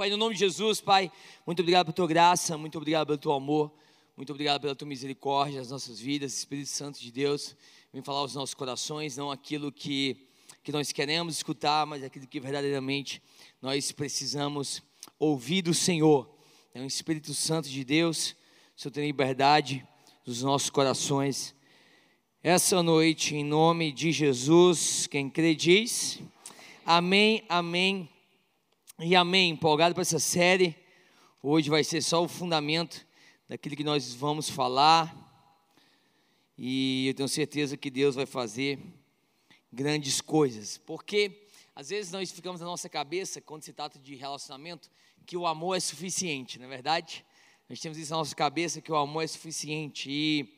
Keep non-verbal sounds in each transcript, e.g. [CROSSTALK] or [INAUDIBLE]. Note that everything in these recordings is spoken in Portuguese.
Pai, no nome de Jesus, Pai, muito obrigado pela tua graça, muito obrigado pelo teu amor, muito obrigado pela tua misericórdia nas nossas vidas, Espírito Santo de Deus, vem falar aos nossos corações, não aquilo que, que nós queremos escutar, mas aquilo que verdadeiramente nós precisamos ouvir do Senhor. É o Espírito Santo de Deus, o Senhor tem liberdade dos nossos corações. Essa noite, em nome de Jesus, quem crê diz, amém, amém e amém. Empolgado para essa série, hoje vai ser só o fundamento daquilo que nós vamos falar, e eu tenho certeza que Deus vai fazer grandes coisas, porque às vezes nós ficamos na nossa cabeça, quando se trata de relacionamento, que o amor é suficiente, não é verdade? Nós temos isso na nossa cabeça, que o amor é suficiente, e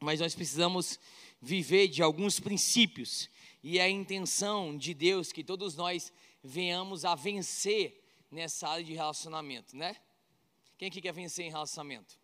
mas nós precisamos viver de alguns princípios, e é a intenção de Deus que todos nós venhamos a vencer nessa área de relacionamento, né? Quem aqui quer vencer em relacionamento?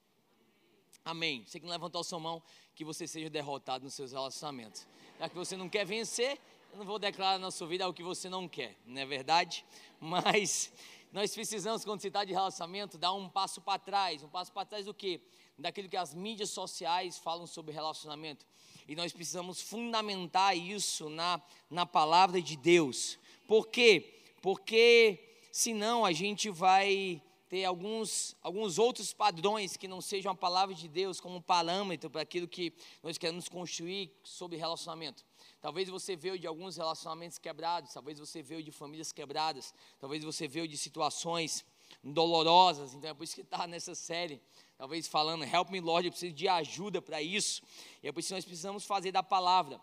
Amém. Você que não levantou a sua mão, que você seja derrotado nos seus relacionamentos. Já que você não quer vencer, eu não vou declarar na sua vida o que você não quer, não é verdade? [LAUGHS] Mas nós precisamos, quando se trata de relacionamento, dar um passo para trás. Um passo para trás do quê? daquilo que as mídias sociais falam sobre relacionamento. E nós precisamos fundamentar isso na, na palavra de Deus. Por quê? Porque senão a gente vai ter alguns, alguns outros padrões que não sejam a palavra de Deus como parâmetro para aquilo que nós queremos construir sobre relacionamento. Talvez você veio de alguns relacionamentos quebrados, talvez você veio de famílias quebradas, talvez você veio de situações dolorosas, então é por isso que está nessa série talvez falando, help me Lord, eu preciso de ajuda para isso. E é por isso que nós precisamos fazer da palavra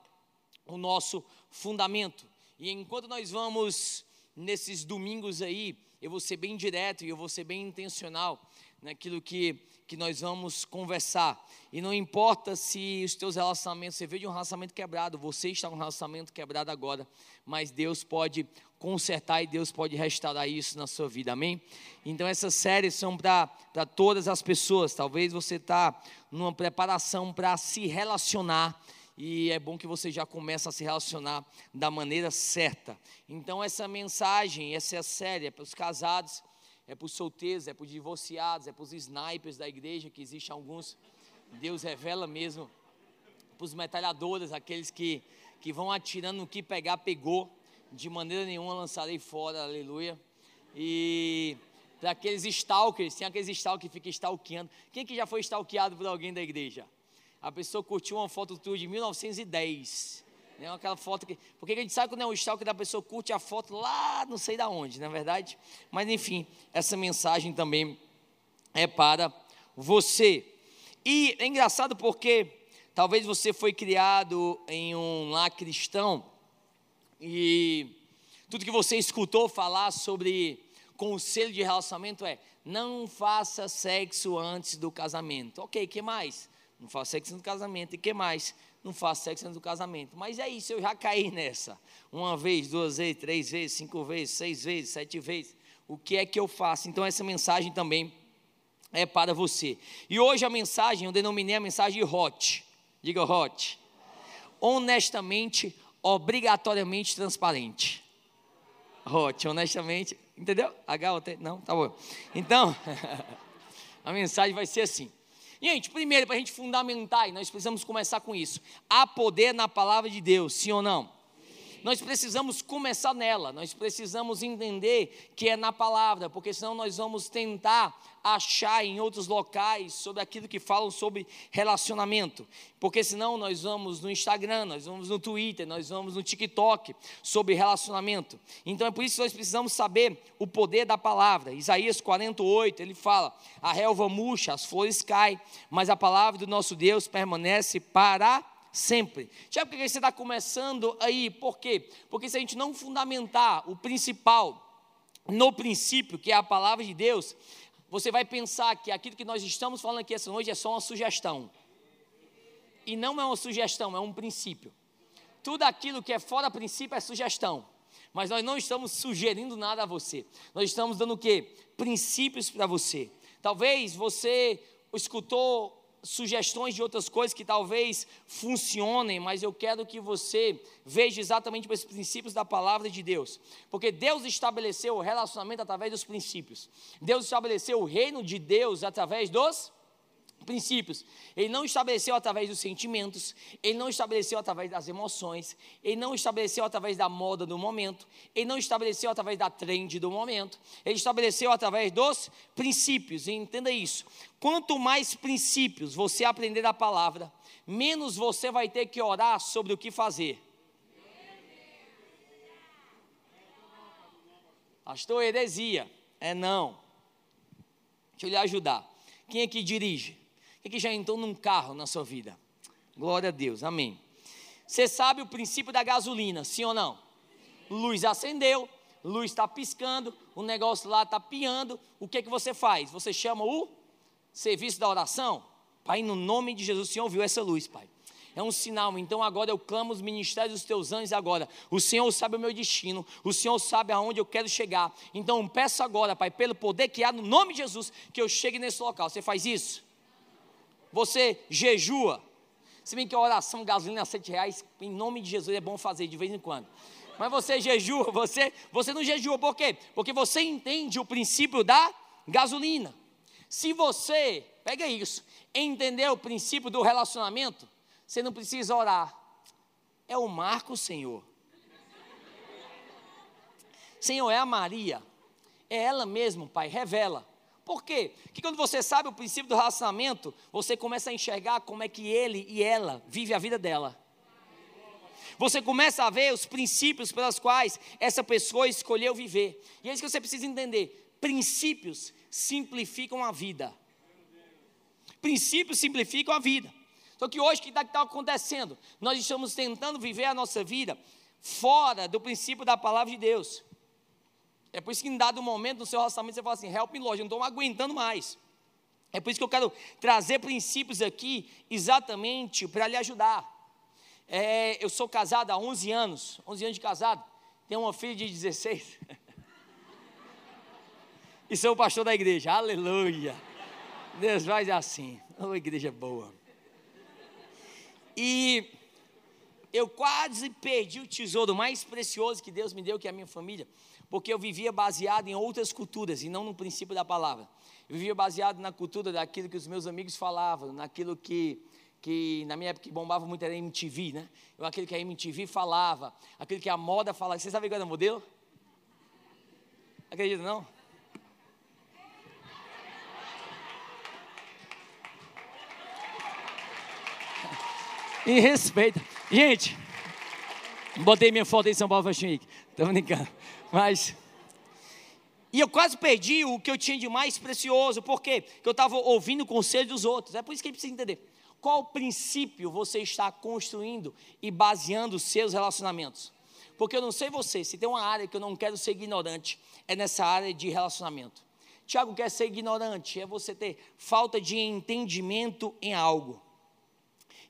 o nosso fundamento. E enquanto nós vamos nesses domingos aí, eu vou ser bem direto e eu vou ser bem intencional naquilo que, que nós vamos conversar. E não importa se os teus relacionamentos, você veio de um relacionamento quebrado, você está com um relacionamento quebrado agora, mas Deus pode consertar e Deus pode restaurar isso na sua vida, amém? Então essas séries são para todas as pessoas, talvez você está numa preparação para se relacionar, e é bom que você já comece a se relacionar da maneira certa. Então essa mensagem, essa é a série, é para os casados, é para os solteiros, é para os divorciados, é para os snipers da igreja, que existem alguns, Deus revela mesmo, para os metralhadores, aqueles que, que vão atirando no que pegar, pegou, de maneira nenhuma lançarei fora, aleluia. E para aqueles stalkers, tem aqueles stalkers que ficam stalkeando. Quem que já foi stalkeado por alguém da igreja? A pessoa curtiu uma foto tua de 1910. Né, aquela foto que. Porque a gente sabe quando é um stalker da pessoa curte a foto lá não sei da onde, não é verdade? Mas enfim, essa mensagem também é para você. E é engraçado porque talvez você foi criado em um lar cristão e tudo que você escutou falar sobre conselho de relacionamento é: não faça sexo antes do casamento. Ok, que mais? Não faça sexo antes do casamento. E que mais? Não faça sexo antes do casamento. Mas é isso, eu já caí nessa. Uma vez, duas vezes, três vezes, cinco vezes, seis vezes, sete vezes. O que é que eu faço? Então, essa mensagem também é para você. E hoje a mensagem, eu denominei a mensagem hot. Diga hot. Honestamente obrigatoriamente transparente. Hot, honestamente, entendeu? H-O-T, não, tá bom. Então, [LAUGHS] a mensagem vai ser assim. Gente, primeiro, para a gente fundamentar, e nós precisamos começar com isso. Há poder na palavra de Deus, sim ou não? Nós precisamos começar nela, nós precisamos entender que é na palavra, porque senão nós vamos tentar achar em outros locais sobre aquilo que falam sobre relacionamento, porque senão nós vamos no Instagram, nós vamos no Twitter, nós vamos no TikTok sobre relacionamento. Então é por isso que nós precisamos saber o poder da palavra. Isaías 48, ele fala: a relva murcha, as flores caem, mas a palavra do nosso Deus permanece para sempre. Sabe por que você está começando aí? Por quê? Porque se a gente não fundamentar o principal no princípio, que é a palavra de Deus, você vai pensar que aquilo que nós estamos falando aqui essa noite é só uma sugestão. E não é uma sugestão, é um princípio. Tudo aquilo que é fora princípio é sugestão. Mas nós não estamos sugerindo nada a você. Nós estamos dando o quê? Princípios para você. Talvez você escutou sugestões de outras coisas que talvez funcionem, mas eu quero que você veja exatamente esses princípios da palavra de Deus. Porque Deus estabeleceu o relacionamento através dos princípios. Deus estabeleceu o reino de Deus através dos princípios. Ele não estabeleceu através dos sentimentos, ele não estabeleceu através das emoções, ele não estabeleceu através da moda do momento, ele não estabeleceu através da trend do momento, ele estabeleceu através dos princípios. Entenda isso. Quanto mais princípios você aprender da palavra, menos você vai ter que orar sobre o que fazer. Pastor, heresia. É não. Deixa eu lhe ajudar. Quem é que dirige? Que já entrou num carro na sua vida? Glória a Deus, amém. Você sabe o princípio da gasolina, sim ou não? Luz acendeu, luz está piscando, o negócio lá está piando. O que, que você faz? Você chama o serviço da oração? Pai, no nome de Jesus, o Senhor viu essa luz, Pai. É um sinal, então agora eu clamo os ministérios dos teus anjos agora. O Senhor sabe o meu destino, o Senhor sabe aonde eu quero chegar. Então peço agora, Pai, pelo poder que há no nome de Jesus, que eu chegue nesse local. Você faz isso? Você jejua. Se bem que a oração gasolina a sete reais, em nome de Jesus, é bom fazer de vez em quando. Mas você jejua, [LAUGHS] você, você não jejua, por quê? Porque você entende o princípio da gasolina. Se você, pega isso, entender o princípio do relacionamento, você não precisa orar. É o Marco, Senhor. Senhor, é a Maria. É ela mesmo, Pai, revela. Por quê? Porque quando você sabe o princípio do relacionamento, você começa a enxergar como é que ele e ela vivem a vida dela. Você começa a ver os princípios pelos quais essa pessoa escolheu viver. E é isso que você precisa entender. Princípios simplificam a vida. Princípios simplificam a vida. Só que hoje o que está acontecendo? Nós estamos tentando viver a nossa vida fora do princípio da palavra de Deus. É por isso que em dado momento no seu relacionamento você fala assim, help me Lord, eu não estou aguentando mais. É por isso que eu quero trazer princípios aqui exatamente para lhe ajudar. É, eu sou casado há 11 anos, 11 anos de casado, tenho uma filha de 16. [LAUGHS] e sou pastor da igreja, aleluia. Deus vai assim, uma igreja boa. E eu quase perdi o tesouro mais precioso que Deus me deu, que é a minha família porque eu vivia baseado em outras culturas e não no princípio da palavra. Eu vivia baseado na cultura daquilo que os meus amigos falavam, naquilo que, que na minha época bombava muito era MTV, né? Eu, aquilo que a MTV falava, aquilo que a moda falava. Você sabe qual era o modelo? Acredita não? [LAUGHS] Em respeito. Gente, botei minha foto em São Paulo Fashion Week. Tô brincando. Mas. E eu quase perdi o que eu tinha de mais precioso, por quê? Porque eu estava ouvindo o conselho dos outros. É por isso que gente precisa entender. Qual princípio você está construindo e baseando os seus relacionamentos? Porque eu não sei você, se tem uma área que eu não quero ser ignorante, é nessa área de relacionamento. Tiago quer ser ignorante, é você ter falta de entendimento em algo.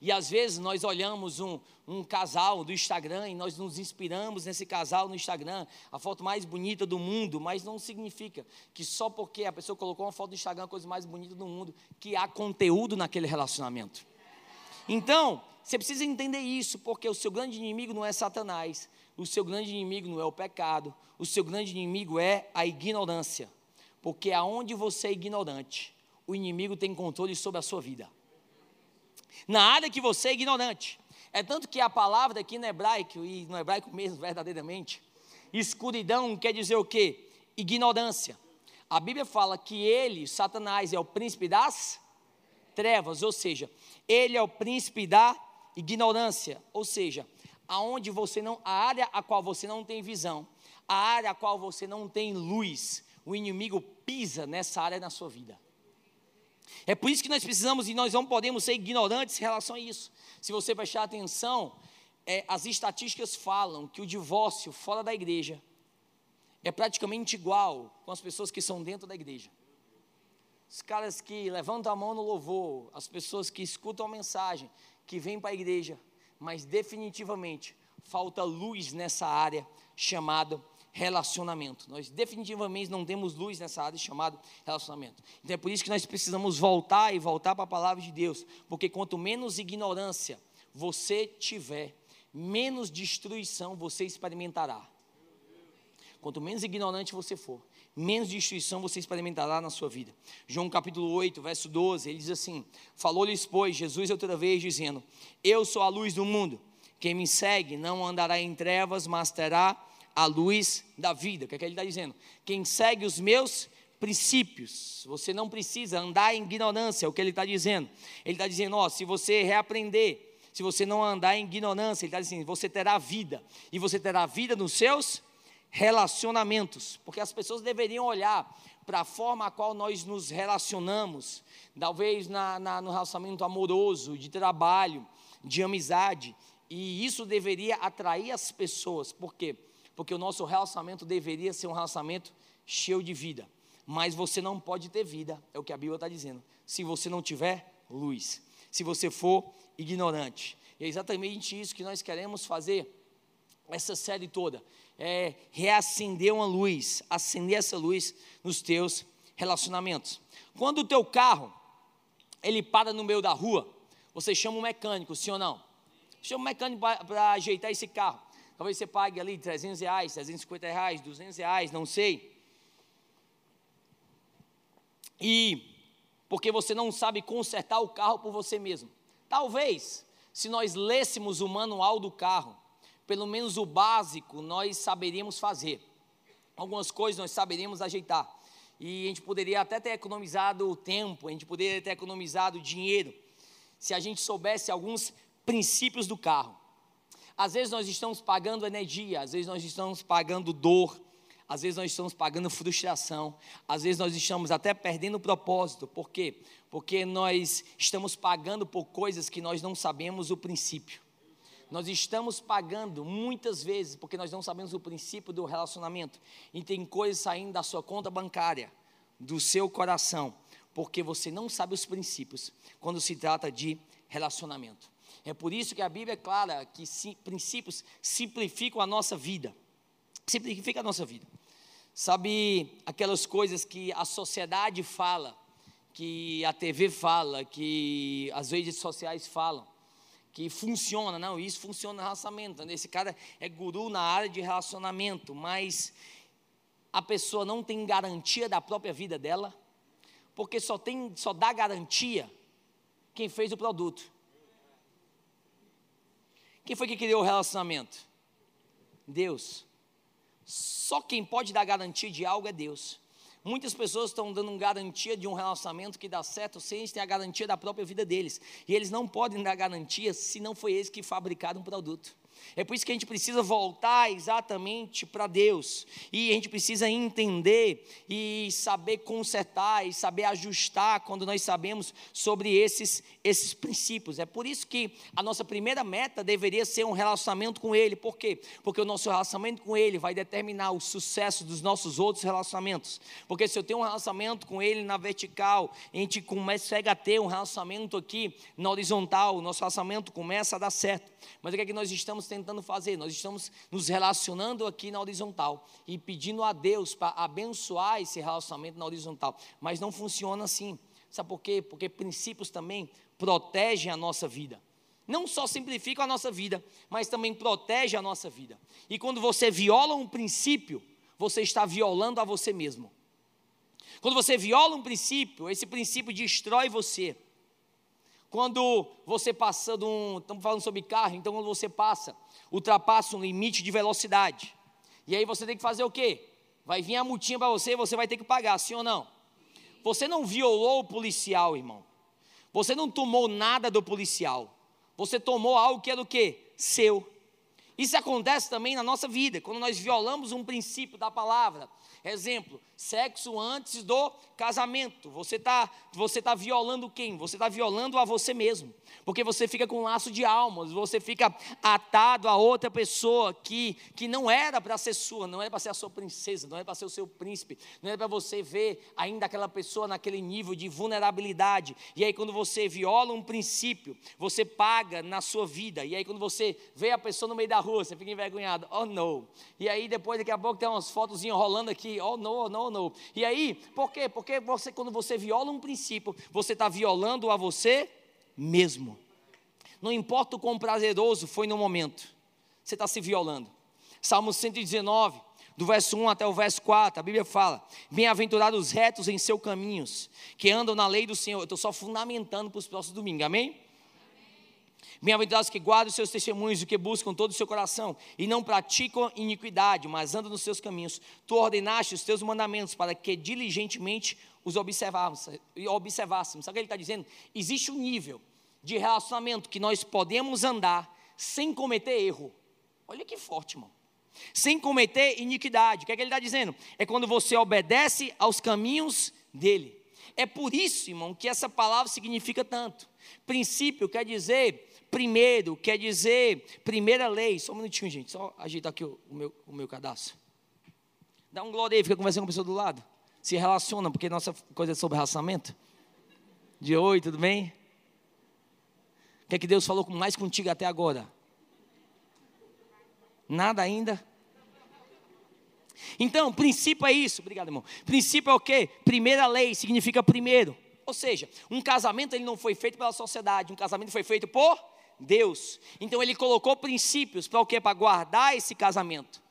E às vezes nós olhamos um, um casal do Instagram e nós nos inspiramos nesse casal no Instagram, a foto mais bonita do mundo, mas não significa que só porque a pessoa colocou uma foto do Instagram, a coisa mais bonita do mundo, que há conteúdo naquele relacionamento. Então, você precisa entender isso, porque o seu grande inimigo não é Satanás, o seu grande inimigo não é o pecado, o seu grande inimigo é a ignorância. Porque aonde você é ignorante, o inimigo tem controle sobre a sua vida na área que você é ignorante. É tanto que a palavra aqui no hebraico, e no hebraico mesmo, verdadeiramente, escuridão quer dizer o quê? Ignorância. A Bíblia fala que ele, Satanás, é o príncipe das trevas, ou seja, ele é o príncipe da ignorância, ou seja, aonde você não, a área a qual você não tem visão, a área a qual você não tem luz, o inimigo pisa nessa área na sua vida. É por isso que nós precisamos e nós não podemos ser ignorantes em relação a isso. Se você prestar atenção, é, as estatísticas falam que o divórcio fora da igreja é praticamente igual com as pessoas que são dentro da igreja. Os caras que levantam a mão no louvor, as pessoas que escutam a mensagem, que vêm para a igreja, mas definitivamente falta luz nessa área chamada relacionamento. Nós definitivamente não temos luz nessa área chamada relacionamento. Então é por isso que nós precisamos voltar e voltar para a palavra de Deus, porque quanto menos ignorância você tiver, menos destruição você experimentará. Quanto menos ignorante você for, menos destruição você experimentará na sua vida. João capítulo 8, verso 12, ele diz assim: Falou-lhes, pois, Jesus outra vez, dizendo: Eu sou a luz do mundo. Quem me segue não andará em trevas, mas terá a luz da vida. O que, é que ele está dizendo? Quem segue os meus princípios, você não precisa andar em ignorância, é o que ele está dizendo. Ele está dizendo: ó, se você reaprender, se você não andar em ignorância, ele está dizendo: você terá vida, e você terá vida nos seus relacionamentos, porque as pessoas deveriam olhar para a forma a qual nós nos relacionamos, talvez na, na, no relacionamento amoroso, de trabalho, de amizade, e isso deveria atrair as pessoas, por quê? Porque o nosso relacionamento deveria ser um relacionamento cheio de vida, mas você não pode ter vida, é o que a Bíblia está dizendo, se você não tiver luz, se você for ignorante, e é exatamente isso que nós queremos fazer essa série toda é reacender uma luz, acender essa luz nos teus relacionamentos. Quando o teu carro ele para no meio da rua, você chama um mecânico, sim ou não? Chama um mecânico para ajeitar esse carro. Talvez você pague ali 300 reais, 350 reais, 200 reais, não sei. E porque você não sabe consertar o carro por você mesmo. Talvez, se nós lêssemos o manual do carro, pelo menos o básico nós saberíamos fazer. Algumas coisas nós saberíamos ajeitar. E a gente poderia até ter economizado tempo, a gente poderia ter economizado dinheiro, se a gente soubesse alguns princípios do carro. Às vezes nós estamos pagando energia, às vezes nós estamos pagando dor, às vezes nós estamos pagando frustração, às vezes nós estamos até perdendo o propósito. Por quê? Porque nós estamos pagando por coisas que nós não sabemos o princípio. Nós estamos pagando muitas vezes porque nós não sabemos o princípio do relacionamento. E tem coisas saindo da sua conta bancária, do seu coração, porque você não sabe os princípios quando se trata de relacionamento. É por isso que a Bíblia é clara que sim, princípios simplificam a nossa vida. Simplifica a nossa vida. Sabe aquelas coisas que a sociedade fala, que a TV fala, que as redes sociais falam que funciona, não, isso funciona no relacionamento. Esse cara é guru na área de relacionamento, mas a pessoa não tem garantia da própria vida dela, porque só tem, só dá garantia quem fez o produto. Quem foi que criou o relacionamento? Deus. Só quem pode dar garantia de algo é Deus. Muitas pessoas estão dando garantia de um relacionamento que dá certo sem terem a garantia da própria vida deles. E eles não podem dar garantia se não foi eles que fabricaram um produto. É por isso que a gente precisa voltar exatamente para Deus. E a gente precisa entender e saber consertar e saber ajustar quando nós sabemos sobre esses, esses princípios. É por isso que a nossa primeira meta deveria ser um relacionamento com Ele. Por quê? Porque o nosso relacionamento com Ele vai determinar o sucesso dos nossos outros relacionamentos. Porque se eu tenho um relacionamento com Ele na vertical, a gente começa a ter um relacionamento aqui na horizontal, o nosso relacionamento começa a dar certo. Mas o que é que nós estamos tentando fazer? Nós estamos nos relacionando aqui na horizontal e pedindo a Deus para abençoar esse relacionamento na horizontal. Mas não funciona assim. Sabe por quê? Porque princípios também protegem a nossa vida. Não só simplificam a nossa vida, mas também protegem a nossa vida. E quando você viola um princípio, você está violando a você mesmo. Quando você viola um princípio, esse princípio destrói você. Quando você passa de um. Estamos falando sobre carro, então quando você passa, ultrapassa um limite de velocidade. E aí você tem que fazer o quê? Vai vir a multinha para você e você vai ter que pagar, sim ou não? Você não violou o policial, irmão. Você não tomou nada do policial. Você tomou algo que é do quê? Seu. Isso acontece também na nossa vida, quando nós violamos um princípio da palavra. Exemplo, sexo antes do casamento. Você está você tá violando quem? Você está violando a você mesmo. Porque você fica com um laço de almas, você fica atado a outra pessoa que, que não era para ser sua, não era para ser a sua princesa, não era para ser o seu príncipe, não era para você ver ainda aquela pessoa naquele nível de vulnerabilidade. E aí, quando você viola um princípio, você paga na sua vida. E aí, quando você vê a pessoa no meio da rua, você fica envergonhado, oh no. E aí depois, daqui a pouco, tem umas fotos rolando aqui, oh no, oh no, E aí, por quê? Porque você, quando você viola um princípio, você está violando a você mesmo. Não importa o quão prazeroso foi no momento, você está se violando. Salmo 119, do verso 1 até o verso 4, a Bíblia fala: Bem-aventurados os retos em seus caminhos, que andam na lei do Senhor. Eu estou só fundamentando para os próximos domingos, amém? Bem-aventurados que guardam os seus testemunhos e que buscam todo o seu coração e não praticam iniquidade, mas andam nos seus caminhos. Tu ordenaste os teus mandamentos para que diligentemente os observássemos. Sabe o que ele está dizendo? Existe um nível de relacionamento que nós podemos andar sem cometer erro. Olha que forte, irmão. Sem cometer iniquidade. O que, é que ele está dizendo? É quando você obedece aos caminhos dele. É por isso, irmão, que essa palavra significa tanto. Princípio quer dizer primeiro, quer dizer primeira lei. Só um minutinho, gente, só ajeitar aqui o, o, meu, o meu cadastro. Dá um glória aí, fica conversando com a pessoa do lado. Se relaciona, porque nossa coisa é sobre relacionamento. De oi, tudo bem? O que é que Deus falou mais contigo até agora? Nada ainda? Então, princípio é isso. Obrigado, irmão. Princípio é o quê? Primeira lei significa primeiro. Ou seja, um casamento ele não foi feito pela sociedade, um casamento foi feito por Deus. Então ele colocou princípios para o quê? Para guardar esse casamento.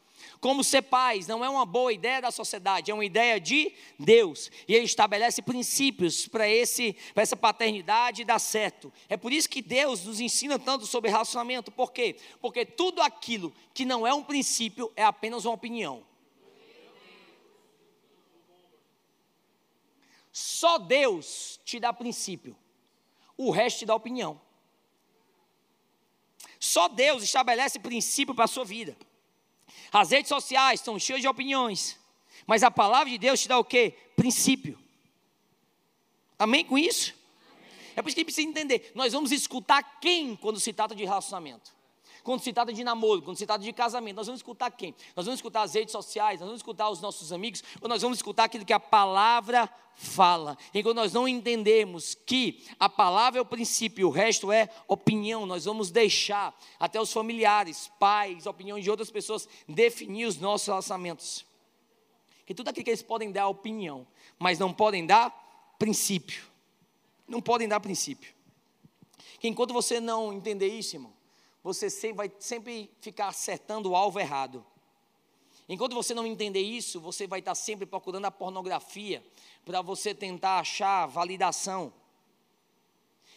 Como ser pais não é uma boa ideia da sociedade, é uma ideia de Deus. E ele estabelece princípios para esse para essa paternidade dar certo. É por isso que Deus nos ensina tanto sobre relacionamento. Por quê? Porque tudo aquilo que não é um princípio é apenas uma opinião. Só Deus te dá princípio, o resto te dá opinião. Só Deus estabelece princípio para a sua vida. As redes sociais estão cheias de opiniões, mas a palavra de Deus te dá o que? Princípio. Amém com isso? É por isso que a gente precisa entender. Nós vamos escutar quem quando se trata de relacionamento? Quando se trata de namoro, quando se trata de casamento, nós vamos escutar quem? Nós vamos escutar as redes sociais, nós vamos escutar os nossos amigos, ou nós vamos escutar aquilo que a palavra fala. Enquanto nós não entendemos que a palavra é o princípio, o resto é opinião, nós vamos deixar até os familiares, pais, opiniões de outras pessoas definir os nossos relacionamentos. Que tudo aquilo que eles podem dar opinião, mas não podem dar princípio. Não podem dar princípio. Enquanto você não entender isso, irmão, você sempre vai sempre ficar acertando o alvo errado. Enquanto você não entender isso, você vai estar sempre procurando a pornografia para você tentar achar validação.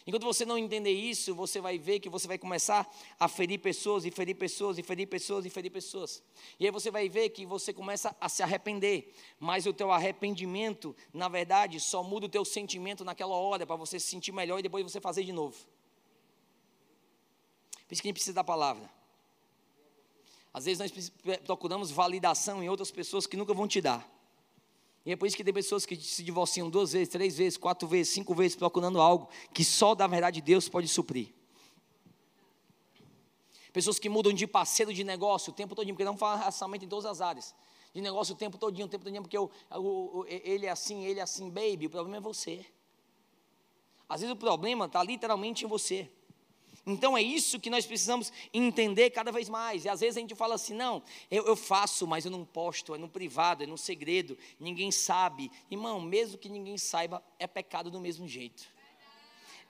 Enquanto você não entender isso, você vai ver que você vai começar a ferir pessoas, e ferir pessoas, e ferir pessoas, e ferir pessoas. E aí você vai ver que você começa a se arrepender. Mas o teu arrependimento, na verdade, só muda o teu sentimento naquela hora, para você se sentir melhor e depois você fazer de novo. Por isso que a gente precisa da palavra. Às vezes nós procuramos validação em outras pessoas que nunca vão te dar. E é por isso que tem pessoas que se divorciam duas vezes, três vezes, quatro vezes, cinco vezes, procurando algo que só da verdade Deus pode suprir. Pessoas que mudam de parceiro de negócio o tempo todo, porque não faz relacionamento em todas as áreas. De negócio o tempo todinho, o tempo todinho, porque eu, eu, ele é assim, ele é assim, baby, o problema é você. Às vezes o problema está literalmente em você. Então é isso que nós precisamos entender cada vez mais. E às vezes a gente fala assim: não, eu, eu, faço, mas eu não posto, é no privado, é no segredo, ninguém sabe. Irmão, mesmo que ninguém saiba, é pecado do mesmo jeito.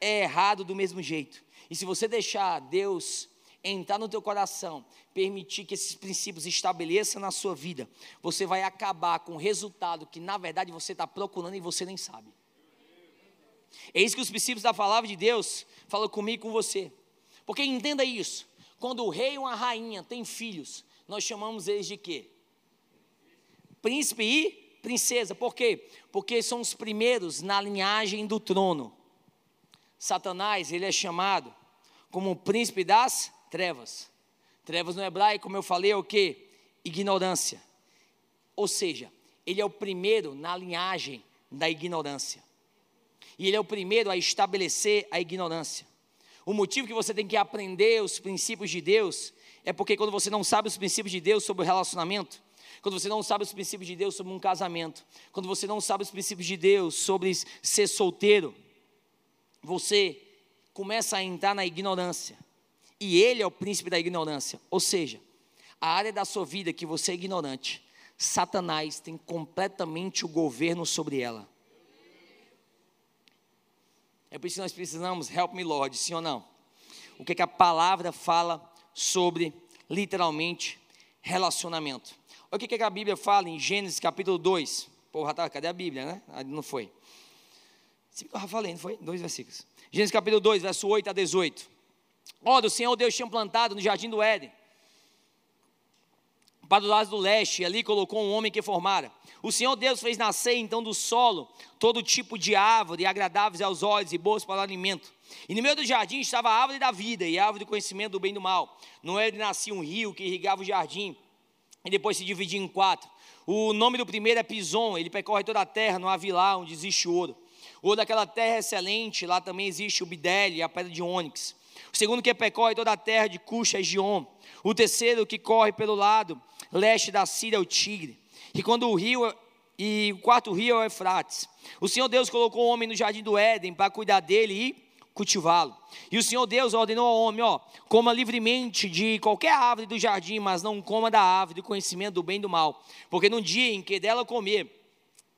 É errado do mesmo jeito. E se você deixar Deus entrar no teu coração, permitir que esses princípios estabeleçam na sua vida, você vai acabar com o resultado que na verdade você está procurando e você nem sabe. É isso que os princípios da palavra de Deus falam comigo e com você. Porque entenda isso: quando o rei ou a rainha tem filhos, nós chamamos eles de quê? Príncipe e princesa. Por quê? Porque são os primeiros na linhagem do trono. Satanás, ele é chamado como o príncipe das trevas. Trevas no hebraico, como eu falei, é o que? Ignorância. Ou seja, ele é o primeiro na linhagem da ignorância. E ele é o primeiro a estabelecer a ignorância. O motivo que você tem que aprender os princípios de Deus é porque quando você não sabe os princípios de Deus sobre o relacionamento, quando você não sabe os princípios de Deus sobre um casamento, quando você não sabe os princípios de Deus sobre ser solteiro, você começa a entrar na ignorância. e ele é o príncipe da ignorância. Ou seja, a área da sua vida que você é ignorante, Satanás tem completamente o governo sobre ela. É por isso que nós precisamos, help me Lord, sim ou não? O que, que a palavra fala sobre, literalmente, relacionamento. Olha o que, que a Bíblia fala em Gênesis capítulo 2. Porra, tá, cadê a Bíblia, né? Ah, não foi. Sim, eu falei, não foi? Dois versículos. Gênesis capítulo 2, verso 8 a 18. Ora, o Senhor Deus tinha plantado no jardim do Éden, para o lado do leste, e ali colocou um homem que formara. O Senhor Deus fez nascer então do solo todo tipo de árvore, agradáveis aos olhos e boas para o alimento. E no meio do jardim estava a árvore da vida e a árvore do conhecimento do bem e do mal. No Éden nascia um rio que irrigava o jardim e depois se dividia em quatro. O nome do primeiro é Pison, ele percorre toda a terra, no Avilá, onde existe ouro. O ouro daquela terra é excelente, lá também existe o bidele e a pedra de ônix. O segundo que percorre toda a terra de Cuxa é Gion. O terceiro que corre pelo lado leste da Síria o Tigre. E quando o rio e o quarto rio é o Efrates. O Senhor Deus colocou o homem no jardim do Éden para cuidar dele e cultivá-lo. E o Senhor Deus ordenou ao homem, ó, coma livremente de qualquer árvore do jardim, mas não coma da árvore do conhecimento do bem e do mal, porque no dia em que dela comer,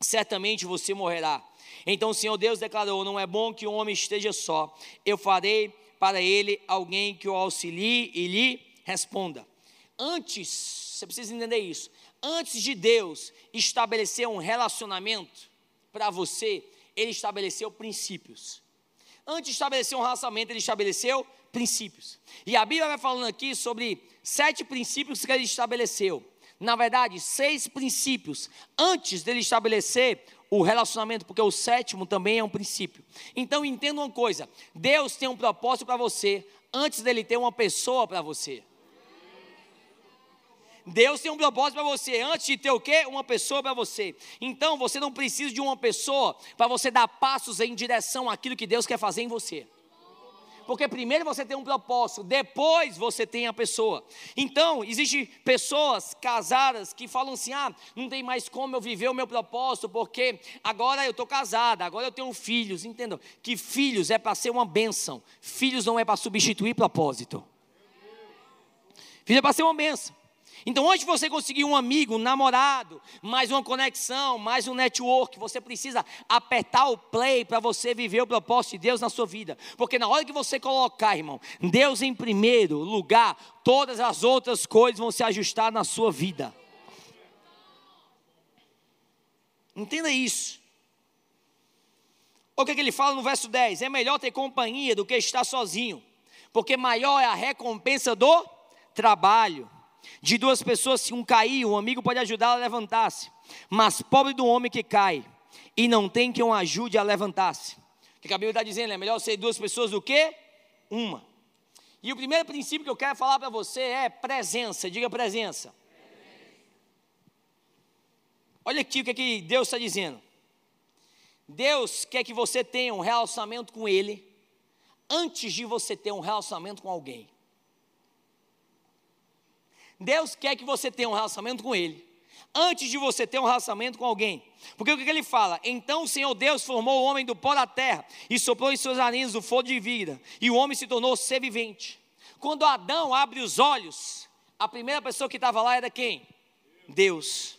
certamente você morrerá. Então o Senhor Deus declarou: Não é bom que o homem esteja só. Eu farei para ele alguém que o auxilie e lhe responda. Antes, você precisa entender isso. Antes de Deus estabelecer um relacionamento para você, ele estabeleceu princípios. Antes de estabelecer um relacionamento, ele estabeleceu princípios. E a Bíblia vai falando aqui sobre sete princípios que ele estabeleceu. Na verdade, seis princípios antes dele estabelecer o relacionamento, porque o sétimo também é um princípio. Então entenda uma coisa: Deus tem um propósito para você antes dele ter uma pessoa para você. Deus tem um propósito para você antes de ter o quê? Uma pessoa para você. Então você não precisa de uma pessoa para você dar passos em direção àquilo que Deus quer fazer em você. Porque primeiro você tem um propósito, depois você tem a pessoa. Então, existem pessoas casadas que falam assim: ah, não tem mais como eu viver o meu propósito, porque agora eu estou casada, agora eu tenho filhos. Entendam que filhos é para ser uma bênção, filhos não é para substituir propósito. Filho é para ser uma bênção. Então, antes de você conseguir um amigo, um namorado, mais uma conexão, mais um network, você precisa apertar o play para você viver o propósito de Deus na sua vida. Porque na hora que você colocar, irmão, Deus em primeiro lugar, todas as outras coisas vão se ajustar na sua vida. Entenda isso. O que, é que ele fala no verso 10? É melhor ter companhia do que estar sozinho, porque maior é a recompensa do trabalho. De duas pessoas, se um cair, um amigo pode ajudá-lo a levantar-se. Mas pobre do homem que cai e não tem quem o ajude a levantar-se. O que a Bíblia está dizendo? É melhor ser duas pessoas do que uma. E o primeiro princípio que eu quero falar para você é presença. Diga presença. Olha aqui o que, é que Deus está dizendo. Deus quer que você tenha um relacionamento com Ele antes de você ter um relacionamento com alguém. Deus quer que você tenha um relacionamento com Ele, antes de você ter um relacionamento com alguém. Porque o que ele fala? Então o Senhor Deus formou o homem do pó da terra e soprou em suas narinas o fogo de vida, e o homem se tornou ser vivente. Quando Adão abre os olhos, a primeira pessoa que estava lá era quem? Deus.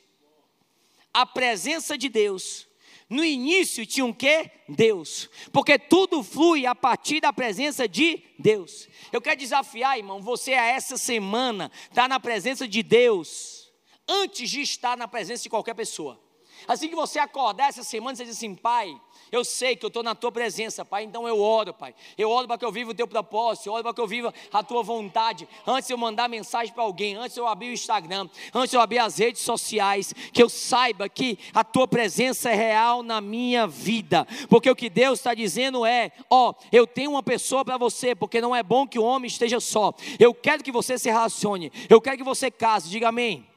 A presença de Deus no início tinha um quê? Deus. Porque tudo flui a partir da presença de Deus. Eu quero desafiar, irmão, você a essa semana estar tá na presença de Deus antes de estar na presença de qualquer pessoa. Assim que você acordar essa semana, você diz assim, pai, eu sei que eu estou na tua presença, Pai, então eu oro, Pai. Eu oro para que eu viva o teu propósito, eu oro para que eu viva a tua vontade. Antes eu mandar mensagem para alguém, antes eu abrir o Instagram, antes eu abrir as redes sociais, que eu saiba que a tua presença é real na minha vida. Porque o que Deus está dizendo é: ó, eu tenho uma pessoa para você, porque não é bom que o homem esteja só. Eu quero que você se relacione, eu quero que você case, diga amém.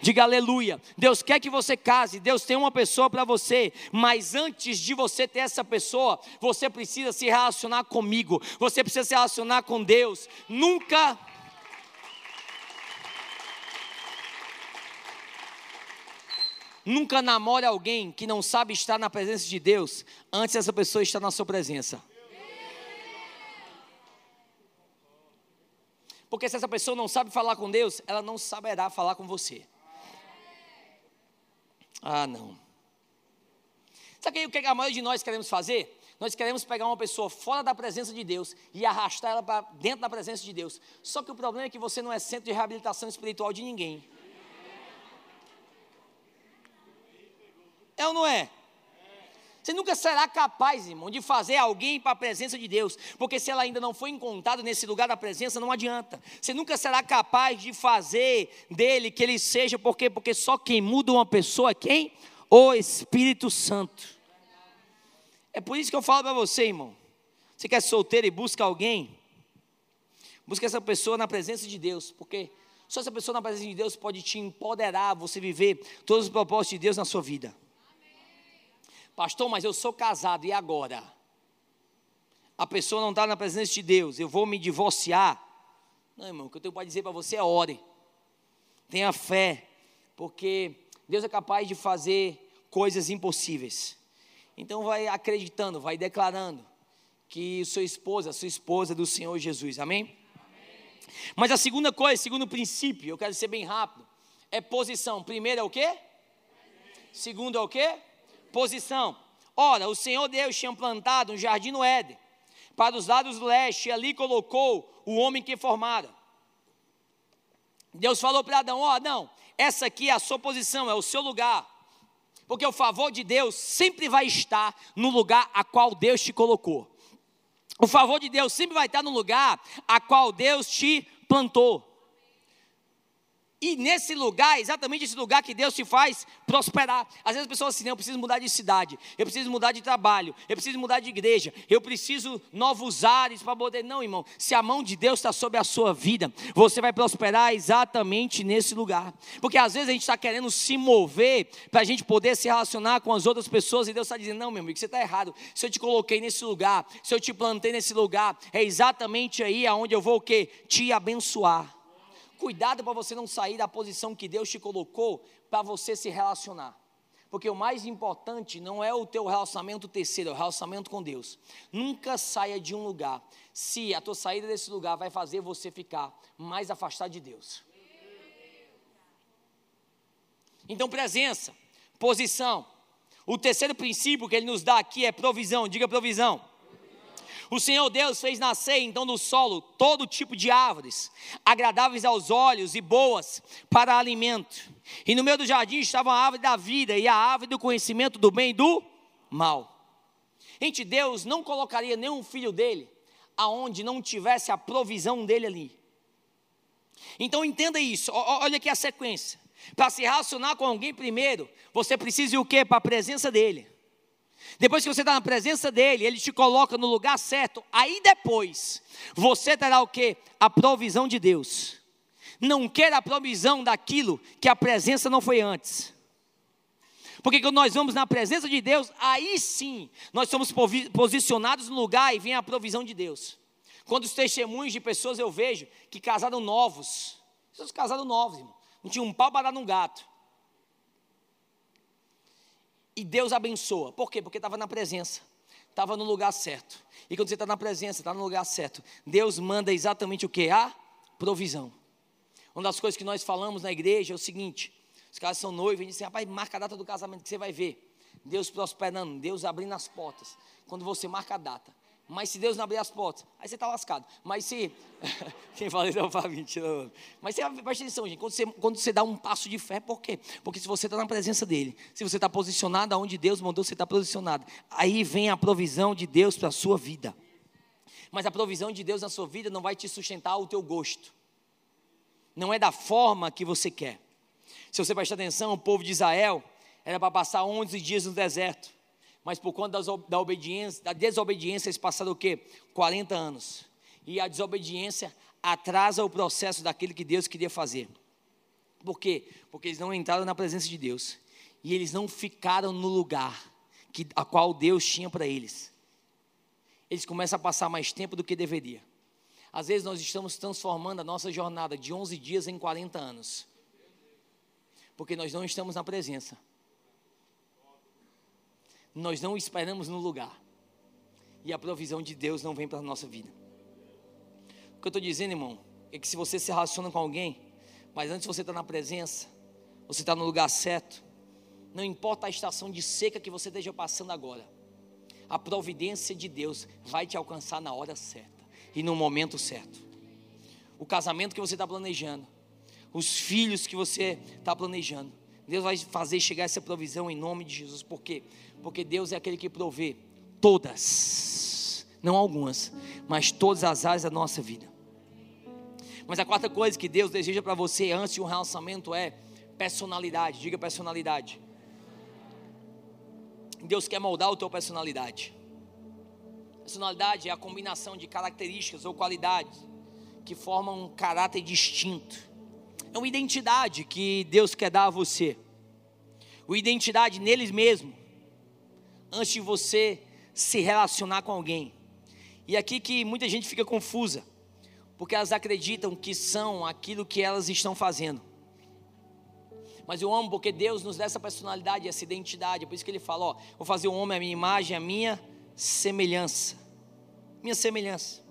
Diga aleluia. Deus quer que você case, Deus tem uma pessoa para você, mas antes de você ter essa pessoa, você precisa se relacionar comigo, você precisa se relacionar com Deus. Nunca. Nunca namore alguém que não sabe estar na presença de Deus, antes essa pessoa estar na sua presença. Porque se essa pessoa não sabe falar com Deus, ela não saberá falar com você. Ah, não. Sabe o que a maioria de nós queremos fazer? Nós queremos pegar uma pessoa fora da presença de Deus e arrastar ela para dentro da presença de Deus. Só que o problema é que você não é centro de reabilitação espiritual de ninguém. É ou não é? Você nunca será capaz, irmão, de fazer alguém para a presença de Deus, porque se ela ainda não foi encontrada nesse lugar da presença, não adianta. Você nunca será capaz de fazer dele que ele seja, por quê? Porque só quem muda uma pessoa é quem? O Espírito Santo. É por isso que eu falo para você, irmão. Você quer solteiro e busca alguém? Busca essa pessoa na presença de Deus, porque só essa pessoa na presença de Deus pode te empoderar, você viver todos os propósitos de Deus na sua vida. Pastor, mas eu sou casado, e agora? A pessoa não está na presença de Deus, eu vou me divorciar. Não, irmão, o que eu tenho para dizer para você é ore. Tenha fé, porque Deus é capaz de fazer coisas impossíveis. Então vai acreditando, vai declarando que sua esposa, sua esposa é do Senhor Jesus. Amém? Amém? Mas a segunda coisa, segundo princípio, eu quero ser bem rápido, é posição. Primeiro é o quê? Segundo é o quê? Posição. Ora, o Senhor Deus tinha plantado um jardim no Éden, para os lados do leste, e ali colocou o homem que formara. Deus falou para Adão: Ó, oh, Adão, essa aqui é a sua posição, é o seu lugar. Porque o favor de Deus sempre vai estar no lugar a qual Deus te colocou. O favor de Deus sempre vai estar no lugar a qual Deus te plantou. E nesse lugar, exatamente esse lugar que Deus te faz prosperar. Às vezes as pessoas assim, eu preciso mudar de cidade, eu preciso mudar de trabalho, eu preciso mudar de igreja, eu preciso novos ares para poder. Não, irmão, se a mão de Deus está sobre a sua vida, você vai prosperar exatamente nesse lugar. Porque às vezes a gente está querendo se mover para a gente poder se relacionar com as outras pessoas e Deus está dizendo: não, meu amigo, você está errado. Se eu te coloquei nesse lugar, se eu te plantei nesse lugar, é exatamente aí aonde eu vou o quê? Te abençoar. Cuidado para você não sair da posição que Deus te colocou para você se relacionar. Porque o mais importante não é o teu relacionamento terceiro, é o relacionamento com Deus. Nunca saia de um lugar se a tua saída desse lugar vai fazer você ficar mais afastado de Deus. Então, presença, posição. O terceiro princípio que ele nos dá aqui é provisão. Diga provisão. O Senhor Deus fez nascer então no solo todo tipo de árvores, agradáveis aos olhos e boas para alimento. E no meio do jardim estava a árvore da vida e a árvore do conhecimento do bem e do mal. Gente, Deus não colocaria nenhum filho dele aonde não tivesse a provisão dele ali. Então entenda isso, olha aqui a sequência. Para se relacionar com alguém primeiro, você precisa ir o quê? Para a presença dele. Depois que você está na presença dele, ele te coloca no lugar certo. Aí depois, você terá o que? A provisão de Deus. Não queira a provisão daquilo que a presença não foi antes. Porque quando nós vamos na presença de Deus, aí sim nós somos posicionados no lugar e vem a provisão de Deus. Quando os testemunhos de pessoas eu vejo que casaram novos, pessoas casaram novos, irmão, não tinha um pau para dar num gato e Deus abençoa. Por quê? Porque estava na presença, estava no lugar certo. E quando você está na presença, está no lugar certo, Deus manda exatamente o que? A provisão. Uma das coisas que nós falamos na igreja é o seguinte: os caras são noivos e dizem, rapaz, marca a data do casamento que você vai ver. Deus prosperando, Deus abrindo as portas. Quando você marca a data, mas se Deus não abrir as portas, aí você está lascado. Mas se. [LAUGHS] Quem fala isso é o Fábio, mentira. Mas você presta atenção, gente. Quando você, quando você dá um passo de fé, por quê? Porque se você está na presença dele, se você está posicionado aonde Deus mandou você estar tá posicionado, aí vem a provisão de Deus para a sua vida. Mas a provisão de Deus na sua vida não vai te sustentar ao teu gosto. Não é da forma que você quer. Se você prestar atenção, o povo de Israel era para passar 11 dias no deserto mas por conta da obediência, da desobediência, eles passaram o quê? 40 anos. E a desobediência atrasa o processo daquilo que Deus queria fazer. Por quê? Porque eles não entraram na presença de Deus. E eles não ficaram no lugar que, a qual Deus tinha para eles. Eles começam a passar mais tempo do que deveria. Às vezes nós estamos transformando a nossa jornada de 11 dias em 40 anos. Porque nós não estamos na presença nós não esperamos no lugar. E a provisão de Deus não vem para a nossa vida. O que eu estou dizendo, irmão, é que se você se relaciona com alguém, mas antes você está na presença, você está no lugar certo, não importa a estação de seca que você esteja passando agora, a providência de Deus vai te alcançar na hora certa e no momento certo. O casamento que você está planejando, os filhos que você está planejando, Deus vai fazer chegar essa provisão em nome de Jesus. Por quê? Porque Deus é aquele que provê todas, não algumas, mas todas as áreas da nossa vida. Mas a quarta coisa que Deus deseja para você antes de um relacionamento é personalidade. Diga personalidade. Deus quer moldar a tua personalidade. Personalidade é a combinação de características ou qualidades que formam um caráter distinto. É uma identidade que Deus quer dar a você. Uma identidade neles mesmo. Antes de você se relacionar com alguém. E aqui que muita gente fica confusa, porque elas acreditam que são aquilo que elas estão fazendo. Mas eu amo porque Deus nos dá essa personalidade, essa identidade. É por isso que ele fala: ó, vou fazer o homem a minha imagem, a minha semelhança. Minha semelhança.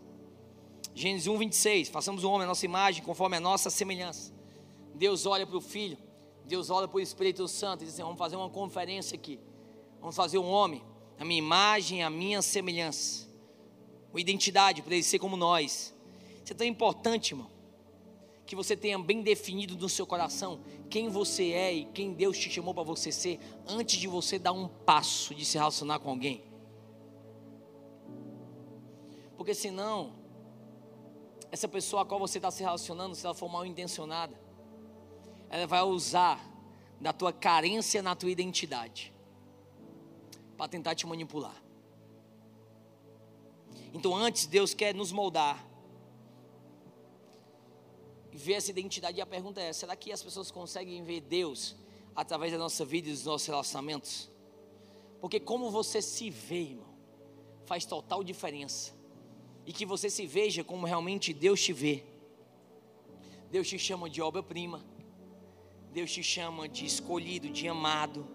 Gênesis 1, 26. Façamos o homem a nossa imagem, conforme a nossa semelhança. Deus olha para o Filho, Deus olha para o Espírito Santo e diz assim: vamos fazer uma conferência aqui. Vamos fazer um homem a minha imagem, a minha semelhança. Uma identidade para ele ser como nós. Isso é tão importante, irmão. Que você tenha bem definido no seu coração quem você é e quem Deus te chamou para você ser, antes de você dar um passo de se relacionar com alguém. Porque senão, essa pessoa a qual você está se relacionando, se ela for mal intencionada, ela vai usar da tua carência na tua identidade para tentar te manipular. Então, antes, Deus quer nos moldar e ver essa identidade. E a pergunta é: será que as pessoas conseguem ver Deus através da nossa vida e dos nossos relacionamentos? Porque como você se vê, irmão, faz total diferença. E que você se veja como realmente Deus te vê. Deus te chama de obra-prima. Deus te chama de escolhido, de amado.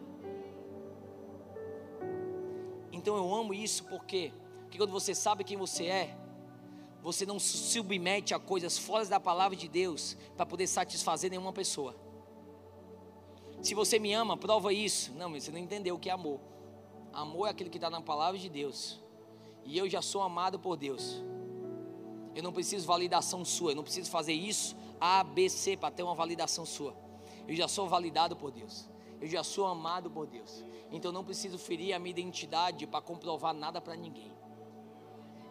Então eu amo isso porque, porque quando você sabe quem você é, você não se submete a coisas fora da palavra de Deus para poder satisfazer nenhuma pessoa. Se você me ama, prova isso. Não, você não entendeu o que é amor. Amor é aquele que está na palavra de Deus. E eu já sou amado por Deus. Eu não preciso validação sua. Eu não preciso fazer isso A, B, C para ter uma validação sua. Eu já sou validado por Deus. Eu já sou amado por Deus. Então não preciso ferir a minha identidade para comprovar nada para ninguém.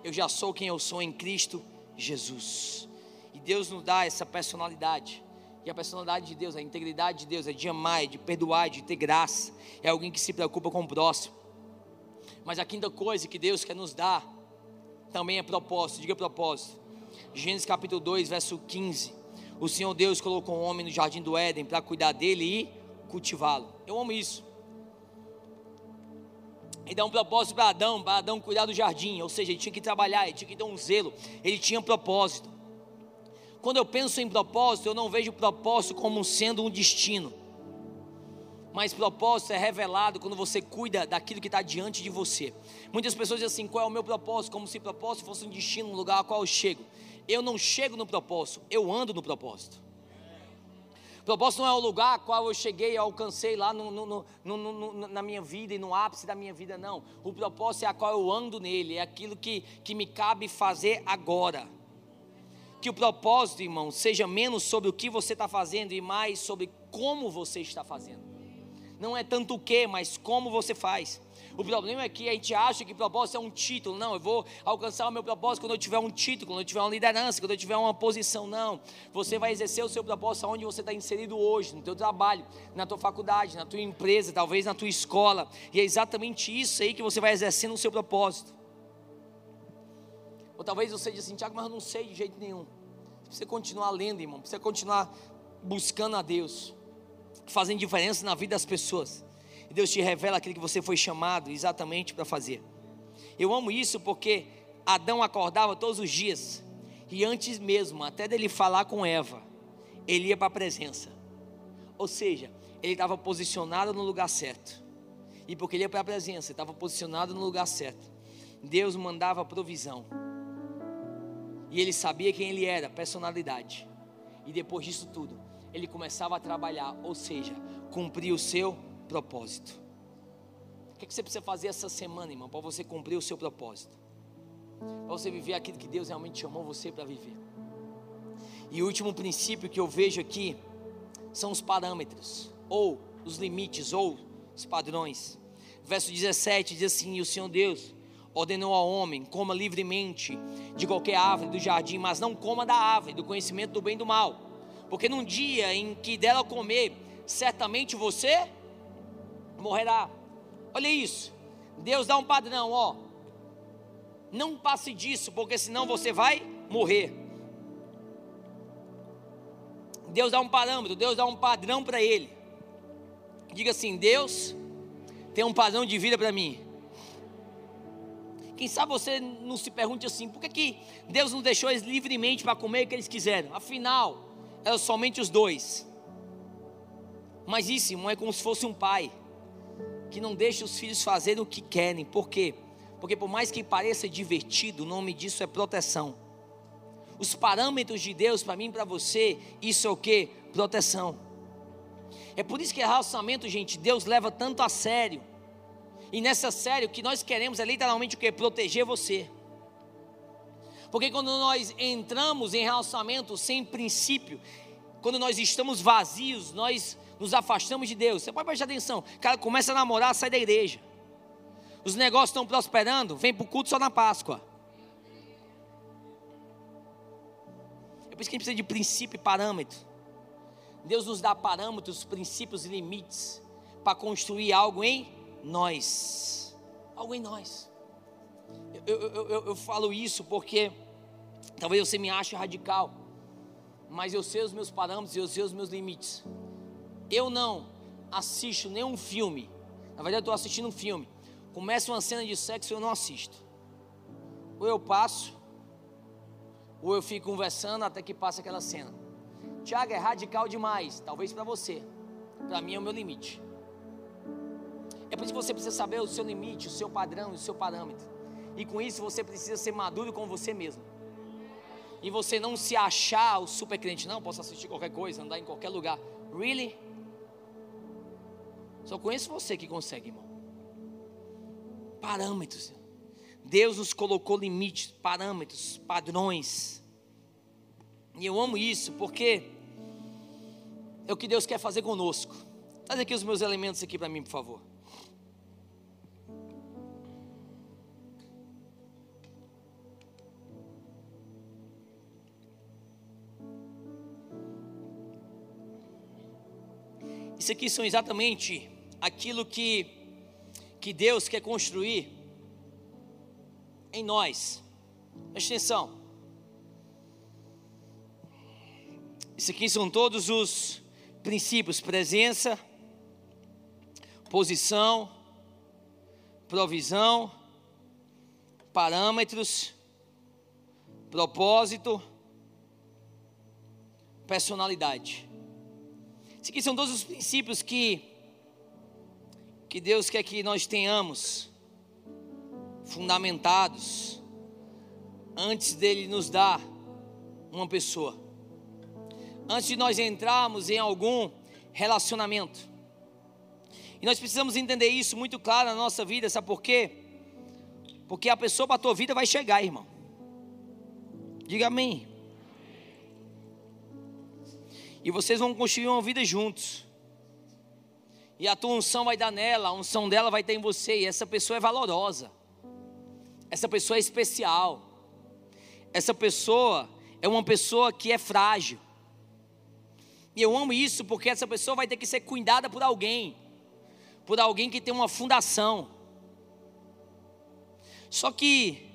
Eu já sou quem eu sou em Cristo Jesus. E Deus nos dá essa personalidade. E a personalidade de Deus, a integridade de Deus é de amar, é de perdoar, de ter graça. É alguém que se preocupa com o próximo. Mas a quinta coisa que Deus quer nos dar também é propósito. Diga propósito. Gênesis capítulo 2, verso 15. O Senhor Deus colocou um homem no jardim do Éden para cuidar dele e cultivá-lo. Eu amo isso e dá um propósito para Adão, para Adão cuidar do jardim, ou seja, ele tinha que trabalhar, ele tinha que dar um zelo, ele tinha um propósito. Quando eu penso em propósito, eu não vejo propósito como sendo um destino, mas propósito é revelado quando você cuida daquilo que está diante de você. Muitas pessoas dizem assim: qual é o meu propósito? Como se propósito fosse um destino, um lugar ao qual eu chego. Eu não chego no propósito, eu ando no propósito. Propósito não é o lugar qual eu cheguei e alcancei lá no, no, no, na minha vida e no ápice da minha vida, não. O propósito é a qual eu ando nele, é aquilo que, que me cabe fazer agora. Que o propósito, irmão, seja menos sobre o que você está fazendo e mais sobre como você está fazendo. Não é tanto o que, mas como você faz. O problema é que a gente acha que propósito é um título. Não, eu vou alcançar o meu propósito quando eu tiver um título, quando eu tiver uma liderança, quando eu tiver uma posição. Não. Você vai exercer o seu propósito onde você está inserido hoje, no teu trabalho, na tua faculdade, na tua empresa, talvez na tua escola. E é exatamente isso aí que você vai exercendo o seu propósito. Ou talvez você diga assim, Tiago, mas eu não sei de jeito nenhum. Você precisa continuar lendo, irmão. Precisa continuar buscando a Deus. Fazendo diferença na vida das pessoas e Deus te revela aquilo que você foi chamado exatamente para fazer. Eu amo isso porque Adão acordava todos os dias e antes mesmo, até dele falar com Eva, ele ia para a presença. Ou seja, ele estava posicionado no lugar certo. E porque ele ia para a presença, estava posicionado no lugar certo. Deus mandava provisão. E ele sabia quem ele era, personalidade. E depois disso tudo, ele começava a trabalhar, ou seja, cumprir o seu propósito. O que, é que você precisa fazer essa semana, irmão, para você cumprir o seu propósito? Para você viver aquilo que Deus realmente chamou você para viver. E o último princípio que eu vejo aqui são os parâmetros, ou os limites, ou os padrões. Verso 17 diz assim: E o Senhor Deus ordenou ao homem: coma livremente de qualquer árvore do jardim, mas não coma da árvore do conhecimento do bem e do mal, porque num dia em que dela comer, certamente você morrerá. Olha isso, Deus dá um padrão, ó. Não passe disso, porque senão você vai morrer. Deus dá um parâmetro, Deus dá um padrão para ele. Diga assim: Deus tem um padrão de vida para mim. Quem sabe você não se pergunte assim: por que, que Deus não deixou eles livremente para comer o que eles quiseram? Afinal, eram somente os dois. Mas isso, irmão, é como se fosse um pai que não deixa os filhos fazerem o que querem. Por quê? Porque por mais que pareça divertido, o nome disso é proteção. Os parâmetros de Deus para mim e para você, isso é o que? Proteção. É por isso que relacionamento, gente, Deus leva tanto a sério. E nessa série, o que nós queremos é literalmente o que? Proteger você. Porque quando nós entramos em relacionamento sem princípio, quando nós estamos vazios, nós nos afastamos de Deus. Você pode prestar atenção. Cara começa a namorar, sai da igreja. Os negócios estão prosperando, vem para o culto só na Páscoa. É por isso que a gente precisa de princípio e parâmetro. Deus nos dá parâmetros, princípios e limites para construir algo em nós. Algo em nós. Eu, eu, eu, eu, falo isso porque talvez você me ache radical, mas eu sei os meus parâmetros e eu sei os meus limites. Eu não assisto nenhum filme. Na verdade, eu estou assistindo um filme. Começa uma cena de sexo, eu não assisto. Ou eu passo, ou eu fico conversando até que passa aquela cena. Tiago, é radical demais. Talvez para você. Para mim é o meu limite. É por isso que você precisa saber o seu limite, o seu padrão, o seu parâmetro. E com isso você precisa ser maduro com você mesmo. E você não se achar o super crente, não, posso assistir qualquer coisa, andar em qualquer lugar. Really? Só conheço você que consegue, irmão. Parâmetros. Deus nos colocou limites, parâmetros, padrões. E eu amo isso porque é o que Deus quer fazer conosco. Traz aqui os meus elementos aqui para mim, por favor. Isso aqui são exatamente aquilo que, que Deus quer construir em nós. Presta atenção. Isso aqui são todos os princípios: presença, posição, provisão, parâmetros, propósito, personalidade. Esses aqui são todos os princípios que, que Deus quer que nós tenhamos fundamentados antes dele nos dar uma pessoa. Antes de nós entrarmos em algum relacionamento. E nós precisamos entender isso muito claro na nossa vida, sabe por quê? Porque a pessoa para a tua vida vai chegar, irmão. Diga amém. E vocês vão construir uma vida juntos. E a tua unção vai dar nela, a unção dela vai ter em você. E essa pessoa é valorosa. Essa pessoa é especial. Essa pessoa é uma pessoa que é frágil. E eu amo isso porque essa pessoa vai ter que ser cuidada por alguém. Por alguém que tem uma fundação. Só que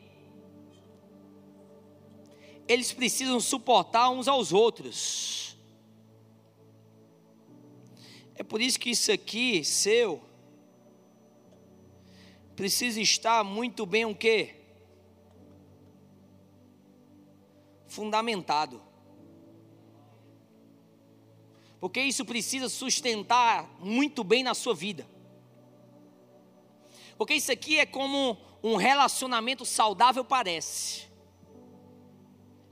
eles precisam suportar uns aos outros. É por isso que isso aqui, seu, precisa estar muito bem o quê? Fundamentado. Porque isso precisa sustentar muito bem na sua vida. Porque isso aqui é como um relacionamento saudável parece.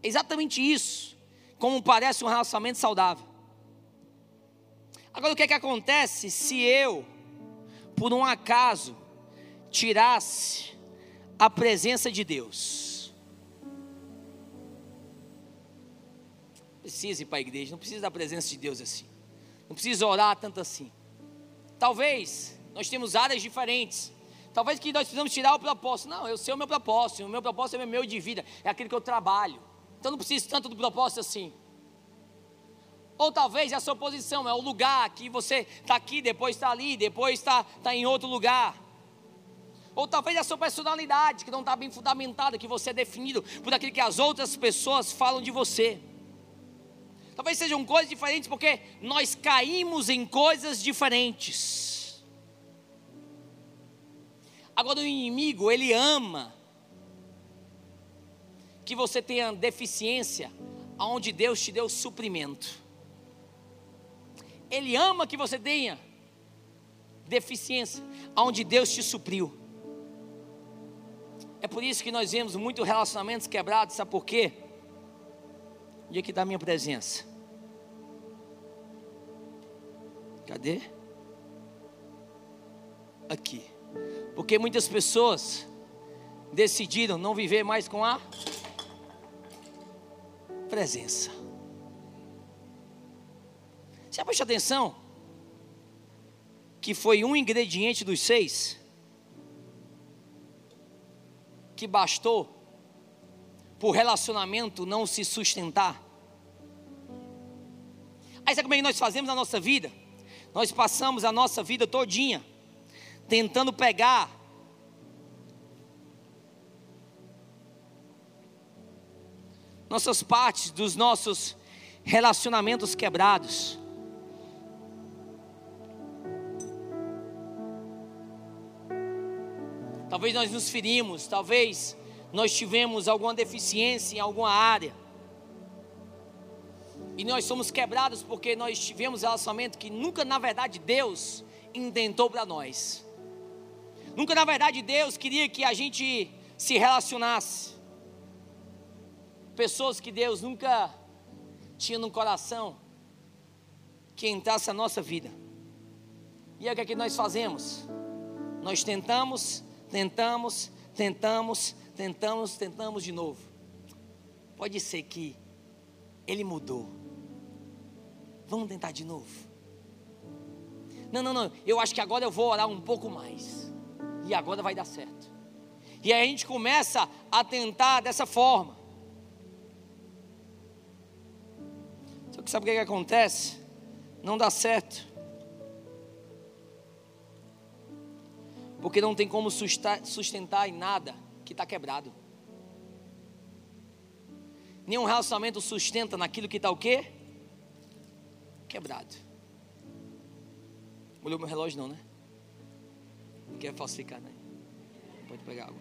É exatamente isso. Como parece um relacionamento saudável. Agora, o que é que acontece se eu, por um acaso, tirasse a presença de Deus? Precisa ir para a igreja, não precisa da presença de Deus assim. Não precisa orar tanto assim. Talvez nós temos áreas diferentes. Talvez que nós precisamos tirar o propósito. Não, eu sei o meu propósito. O meu propósito é o meu de vida. É aquele que eu trabalho. Então não preciso tanto do propósito assim. Ou talvez é a sua posição, é o lugar que você está aqui, depois está ali, depois está tá em outro lugar. Ou talvez é a sua personalidade que não está bem fundamentada, que você é definido por aquilo que as outras pessoas falam de você. Talvez sejam coisas diferentes porque nós caímos em coisas diferentes. Agora o inimigo, ele ama que você tenha deficiência aonde Deus te deu suprimento. Ele ama que você tenha deficiência aonde Deus te supriu. É por isso que nós vemos muitos relacionamentos quebrados, sabe por quê? Onde é que está a minha presença? Cadê? Aqui. Porque muitas pessoas decidiram não viver mais com a presença. Você presta atenção? Que foi um ingrediente dos seis que bastou por relacionamento não se sustentar. Aí sabe como é que nós fazemos na nossa vida? Nós passamos a nossa vida todinha tentando pegar nossas partes dos nossos relacionamentos quebrados. Talvez nós nos ferimos, talvez nós tivemos alguma deficiência em alguma área. E nós somos quebrados porque nós tivemos relacionamento que nunca, na verdade, Deus intentou para nós. Nunca, na verdade, Deus queria que a gente se relacionasse. Pessoas que Deus nunca tinha no coração que entrasse na nossa vida. E é o que, é que nós fazemos? Nós tentamos tentamos, tentamos, tentamos, tentamos de novo. Pode ser que ele mudou. Vamos tentar de novo. Não, não, não. Eu acho que agora eu vou orar um pouco mais. E agora vai dar certo. E aí a gente começa a tentar dessa forma. Só que sabe o que, que acontece? Não dá certo. Porque não tem como sustentar em nada que está quebrado. Nenhum relacionamento sustenta naquilo que está o quê? Quebrado. Olhou meu relógio não, né? Não quer falsificar, né? Pode pegar água.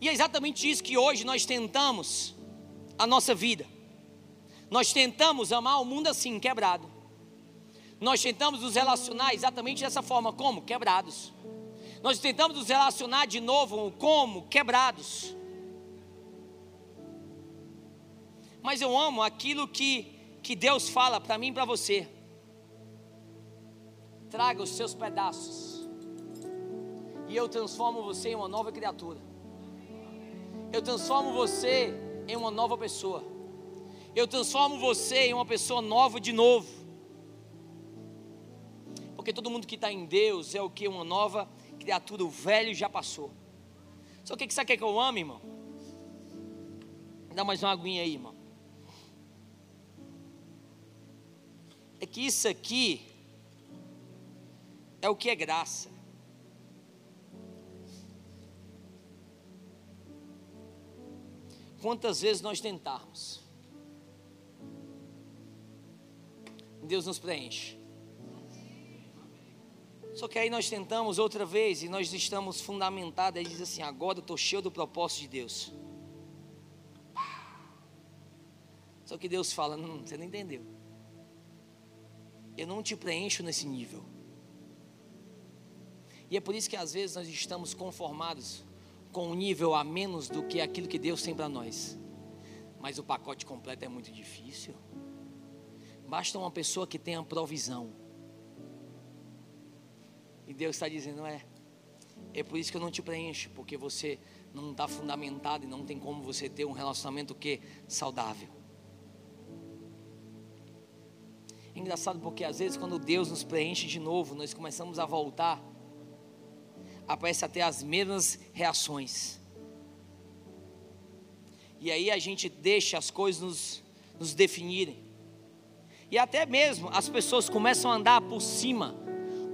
E é exatamente isso que hoje nós tentamos a nossa vida. Nós tentamos amar o mundo assim, quebrado. Nós tentamos nos relacionar exatamente dessa forma, como? Quebrados. Nós tentamos nos relacionar de novo, como? Quebrados. Mas eu amo aquilo que, que Deus fala para mim e para você. Traga os seus pedaços, e eu transformo você em uma nova criatura. Eu transformo você em uma nova pessoa. Eu transformo você em uma pessoa nova de novo. Porque todo mundo que está em Deus é o que? Uma nova criatura, o velho já passou. Só que você quer que eu ame, irmão? Dá mais uma aguinha aí, irmão. É que isso aqui é o que é graça. Quantas vezes nós tentarmos, Deus nos preenche. Só que aí nós tentamos outra vez e nós estamos fundamentados. Aí diz assim: agora eu estou cheio do propósito de Deus. Só que Deus fala: não, você não entendeu. Eu não te preencho nesse nível. E é por isso que às vezes nós estamos conformados com um nível a menos do que aquilo que Deus tem para nós. Mas o pacote completo é muito difícil. Basta uma pessoa que tenha provisão. E Deus está dizendo: é, é por isso que eu não te preencho, porque você não está fundamentado e não tem como você ter um relacionamento que saudável. É engraçado porque às vezes quando Deus nos preenche de novo, nós começamos a voltar, aparece até as mesmas reações. E aí a gente deixa as coisas nos, nos definirem. E até mesmo as pessoas começam a andar por cima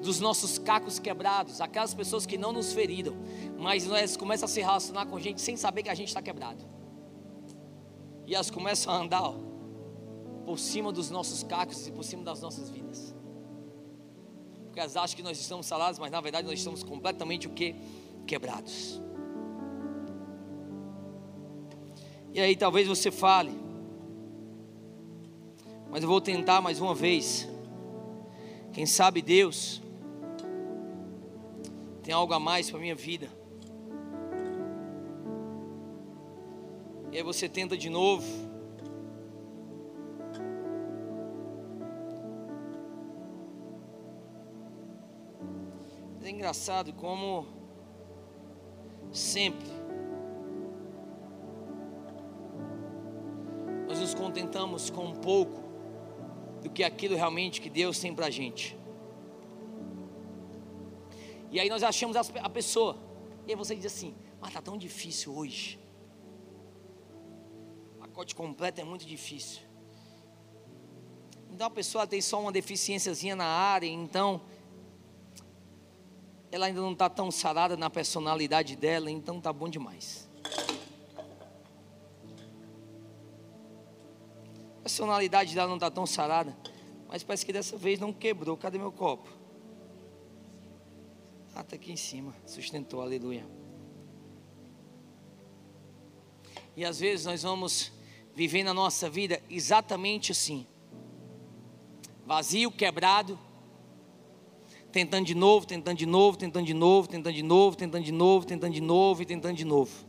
dos nossos cacos quebrados, aquelas pessoas que não nos feriram, mas nós começam a se relacionar com gente sem saber que a gente está quebrado. E elas começam a andar ó, por cima dos nossos cacos e por cima das nossas vidas. Porque elas acham que nós estamos salados, mas na verdade nós estamos completamente o que? Quebrados. E aí talvez você fale, mas eu vou tentar mais uma vez. Quem sabe Deus tem algo a mais para minha vida. E aí você tenta de novo. É engraçado como sempre nós nos contentamos com um pouco do que aquilo realmente que Deus tem para a gente. E aí nós achamos a pessoa. E aí você diz assim: Mas está tão difícil hoje. O pacote completo é muito difícil. Então a pessoa tem só uma deficiênciazinha na área, então ela ainda não está tão sarada na personalidade dela, então tá bom demais. A personalidade dela não está tão sarada, mas parece que dessa vez não quebrou. Cadê meu copo? Está aqui em cima. Sustentou, aleluia. E às vezes nós vamos viver na nossa vida exatamente assim: vazio, quebrado, tentando de novo, tentando de novo, tentando de novo, tentando de novo, tentando de novo, tentando de novo e tentando de novo.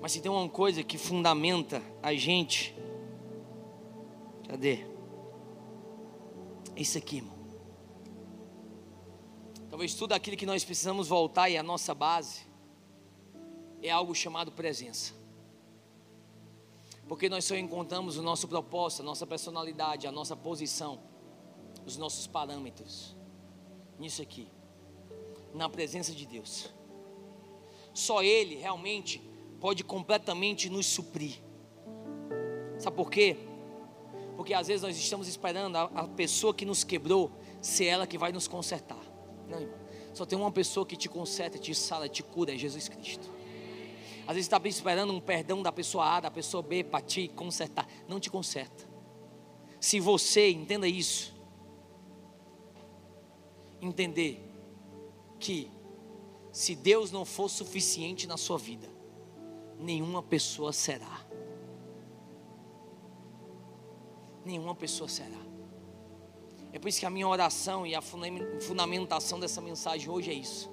Mas se tem uma coisa que fundamenta a gente, cadê? Isso aqui, irmão. Talvez tudo aquilo que nós precisamos voltar e a nossa base é algo chamado presença. Porque nós só encontramos o nosso propósito, a nossa personalidade, a nossa posição, os nossos parâmetros nisso aqui, na presença de Deus. Só Ele realmente pode completamente nos suprir. Sabe por quê? Porque às vezes nós estamos esperando a, a pessoa que nos quebrou ser ela que vai nos consertar. Não, irmão. Só tem uma pessoa que te conserta, te sala, te cura, é Jesus Cristo. Às vezes está esperando um perdão da pessoa A, da pessoa B para te consertar. Não te conserta. Se você, entenda isso, entender que se Deus não for suficiente na sua vida, nenhuma pessoa será. Nenhuma pessoa será. É por isso que a minha oração e a fundamentação dessa mensagem hoje é isso.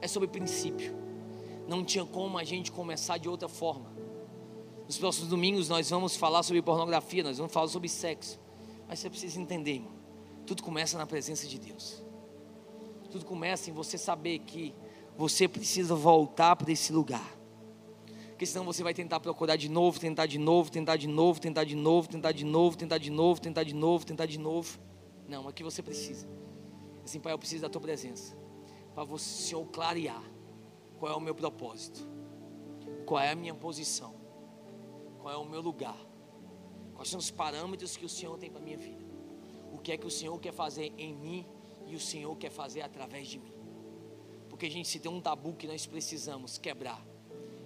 É sobre princípio. Não tinha como a gente começar de outra forma. Nos próximos domingos nós vamos falar sobre pornografia, nós vamos falar sobre sexo. Mas você precisa entender, irmão. Tudo começa na presença de Deus. Tudo começa em você saber que você precisa voltar para esse lugar. Porque senão você vai tentar procurar de novo, tentar de novo, tentar de novo, tentar de novo, tentar de novo, tentar de novo, tentar de novo, tentar de novo. Não, é que você precisa. Assim, Pai, eu preciso da tua presença. Para você, Senhor, clarear qual é o meu propósito, qual é a minha posição, qual é o meu lugar, quais são os parâmetros que o Senhor tem para a minha vida, o que é que o Senhor quer fazer em mim e o Senhor quer fazer através de mim. Porque, gente, se tem um tabu que nós precisamos quebrar,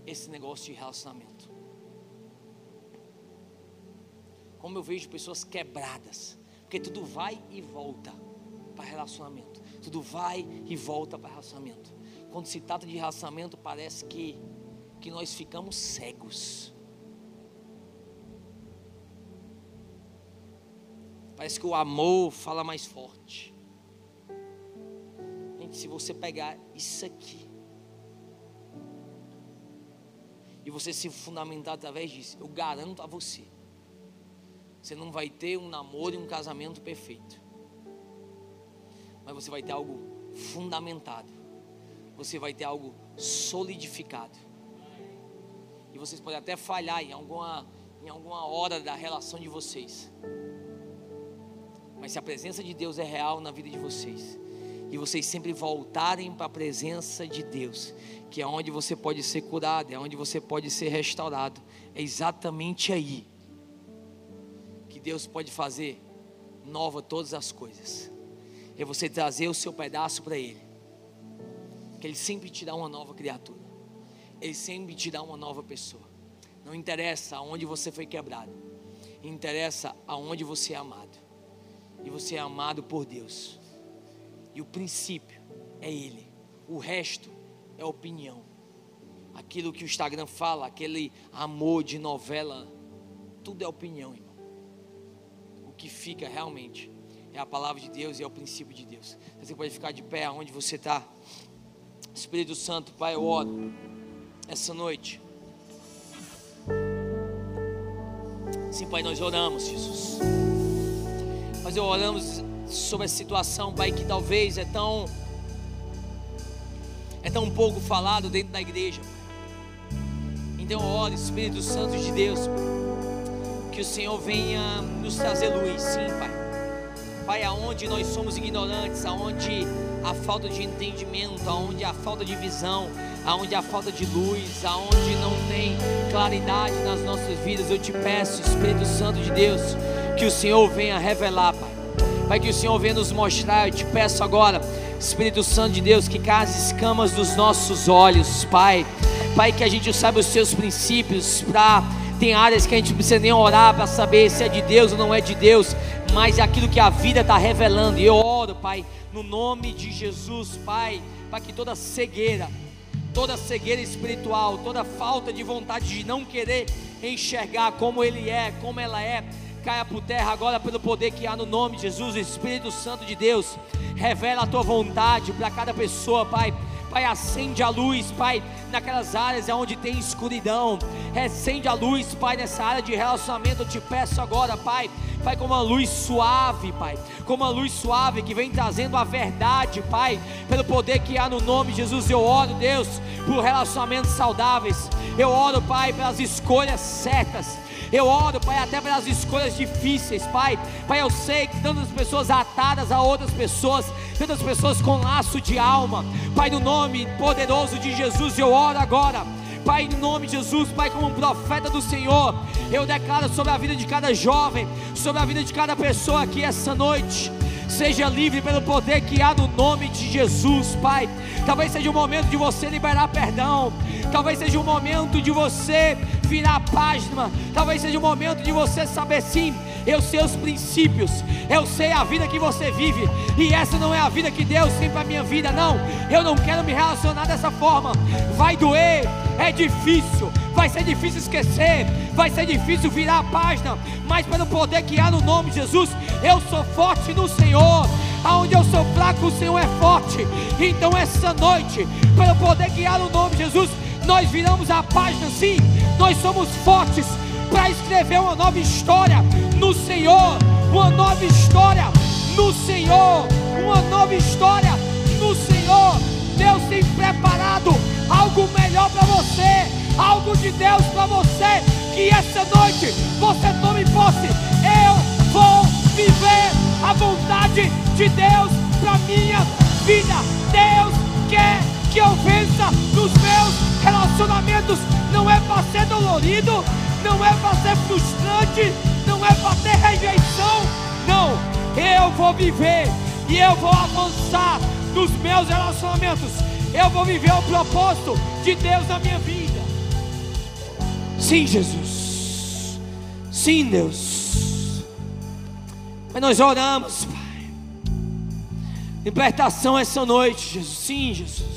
esse negócio de relacionamento. Como eu vejo pessoas quebradas, porque tudo vai e volta para relacionamento. Tudo vai e volta para relacionamento. Quando se trata de relacionamento, parece que, que nós ficamos cegos. Parece que o amor fala mais forte. se você pegar isso aqui e você se fundamentar através disso, eu garanto a você, você não vai ter um namoro e um casamento perfeito, mas você vai ter algo fundamentado, você vai ter algo solidificado, e vocês podem até falhar em alguma, em alguma hora da relação de vocês, mas se a presença de Deus é real na vida de vocês, e vocês sempre voltarem para a presença de Deus, que é onde você pode ser curado, é onde você pode ser restaurado. É exatamente aí Deus pode fazer nova todas as coisas. É você trazer o seu pedaço para Ele, que Ele sempre te dá uma nova criatura, Ele sempre te dá uma nova pessoa. Não interessa aonde você foi quebrado, interessa aonde você é amado, e você é amado por Deus. E o princípio é Ele. O resto é opinião. Aquilo que o Instagram fala, aquele amor de novela, tudo é opinião, irmão. Que fica realmente é a palavra de Deus e é o princípio de Deus. Você pode ficar de pé onde você está. Espírito Santo, Pai, eu oro essa noite. Sim, Pai, nós oramos, Jesus. Mas eu oramos sobre a situação, Pai, que talvez é tão é tão pouco falado dentro da igreja. Então, ore, Espírito Santo de Deus, que o Senhor venha nos trazer luz, sim, Pai. Pai, aonde nós somos ignorantes, aonde a falta de entendimento, aonde a falta de visão, aonde a falta de luz, aonde não tem claridade nas nossas vidas, eu te peço, Espírito Santo de Deus, que o Senhor venha revelar, Pai Pai, que o Senhor venha nos mostrar. Eu te peço agora, Espírito Santo de Deus, que case escamas dos nossos olhos, Pai. Pai, que a gente saiba os seus princípios. Pra, tem áreas que a gente precisa nem orar para saber se é de Deus ou não é de Deus, mas é aquilo que a vida está revelando. E eu oro, Pai, no nome de Jesus, Pai, para que toda cegueira, toda cegueira espiritual, toda falta de vontade de não querer enxergar como Ele é, como ela é, caia por terra agora pelo poder que há no nome de Jesus, Espírito Santo de Deus. Revela a tua vontade para cada pessoa, Pai. Pai, acende a luz, Pai, naquelas áreas onde tem escuridão. Acende a luz, Pai, nessa área de relacionamento. Eu te peço agora, Pai. Pai, como uma luz suave, Pai. Como uma luz suave que vem trazendo a verdade, Pai. Pelo poder que há no nome de Jesus, eu oro, Deus, por relacionamentos saudáveis. Eu oro, Pai, pelas escolhas certas. Eu oro, Pai, até pelas escolhas difíceis, Pai. Pai, eu sei que tantas pessoas atadas a outras pessoas, tantas pessoas com laço de alma. Pai, no nome poderoso de Jesus, eu oro agora. Pai, em nome de Jesus, Pai, como profeta do Senhor, eu declaro sobre a vida de cada jovem, sobre a vida de cada pessoa aqui essa noite. Seja livre pelo poder que há no nome de Jesus, Pai. Talvez seja o momento de você liberar perdão. Talvez seja o momento de você virar a página. Talvez seja o momento de você saber sim, eu sei os princípios, eu sei a vida que você vive, e essa não é a vida que Deus tem para minha vida, não. Eu não quero me relacionar dessa forma. Vai doer, é difícil, vai ser difícil esquecer, vai ser difícil virar a página, mas pelo poder que há no nome de Jesus, eu sou forte no Senhor. Aonde eu sou fraco, o Senhor é forte. Então essa noite, pelo poder há no nome de Jesus, nós viramos a página sim, nós somos fortes para escrever uma nova história no Senhor, uma nova história no Senhor, uma nova história no Senhor. Deus tem preparado algo melhor para você, algo de Deus para você. Que essa noite você tome posse. Eu vou viver a vontade de Deus para minha vida. Deus quer que eu vença nos meus Relacionamentos não é para ser dolorido, não é para ser frustrante, não é para ter rejeição. Não, eu vou viver e eu vou avançar nos meus relacionamentos. Eu vou viver o propósito de Deus na minha vida. Sim, Jesus. Sim, Deus. Mas nós oramos, Pai. Libertação essa noite, Jesus. Sim, Jesus.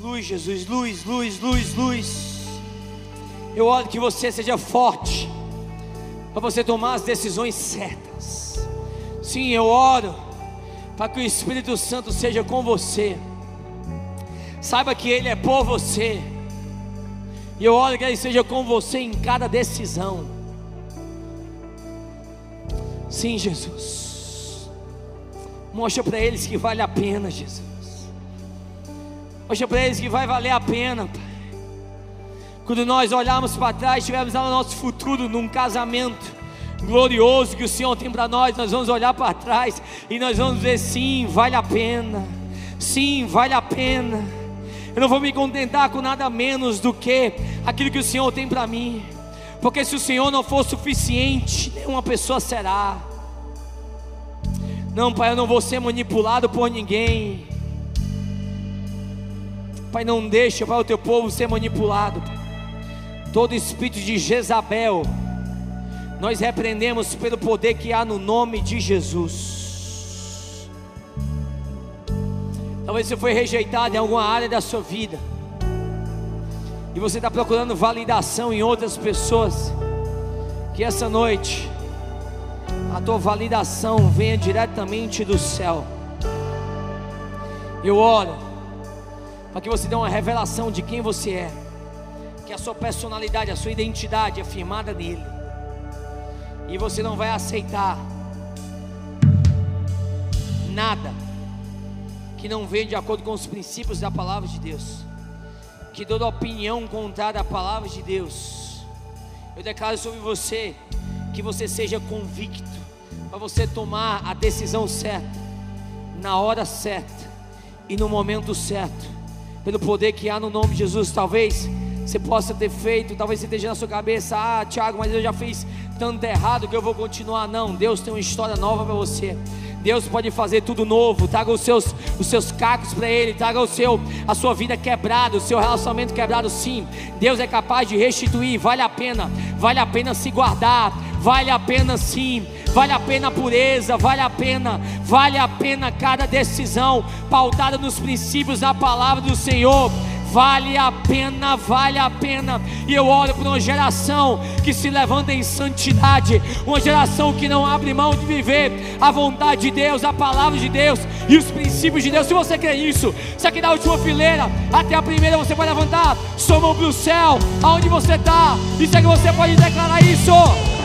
Luz, Jesus, luz, luz, luz, luz. Eu oro que você seja forte para você tomar as decisões certas. Sim, eu oro para que o Espírito Santo seja com você. Saiba que Ele é por você. E eu oro que Ele seja com você em cada decisão. Sim, Jesus. Mostra para eles que vale a pena, Jesus. Mostra para eles que vai valer a pena, Pai. Quando nós olharmos para trás, estivermos lá no nosso futuro, num casamento glorioso que o Senhor tem para nós, nós vamos olhar para trás e nós vamos dizer: sim, vale a pena. Sim, vale a pena. Eu não vou me contentar com nada menos do que aquilo que o Senhor tem para mim. Porque se o Senhor não for suficiente, nenhuma pessoa será. Não, Pai, eu não vou ser manipulado por ninguém. Pai, não deixa, Pai, o teu povo ser manipulado. Todo espírito de Jezabel, nós repreendemos pelo poder que há no nome de Jesus. Talvez você foi rejeitado em alguma área da sua vida, e você está procurando validação em outras pessoas. Que essa noite, a tua validação venha diretamente do céu. Eu oro para que você dê uma revelação de quem você é, que a sua personalidade, a sua identidade é firmada nele, e você não vai aceitar nada que não venha de acordo com os princípios da palavra de Deus, que toda opinião contrária à palavra de Deus, eu declaro sobre você que você seja convicto, para você tomar a decisão certa, na hora certa e no momento certo, pelo poder que há no nome de Jesus. Talvez você possa ter feito, talvez você esteja na sua cabeça: ah, Tiago, mas eu já fiz tanto errado que eu vou continuar. Não, Deus tem uma história nova para você. Deus pode fazer tudo novo. Traga os seus, os seus cacos para Ele. Traga o seu, a sua vida quebrada, o seu relacionamento quebrado. Sim, Deus é capaz de restituir. Vale a pena. Vale a pena se guardar. Vale a pena sim. Vale a pena a pureza. Vale a pena. Vale a pena cada decisão pautada nos princípios da palavra do Senhor vale a pena, vale a pena. E eu oro por uma geração que se levanta em santidade, uma geração que não abre mão de viver a vontade de Deus, a palavra de Deus e os princípios de Deus. Se você crê nisso, se aqui da última fileira até a primeira você pode levantar sua mão para o céu, aonde você está, se é que você pode declarar isso.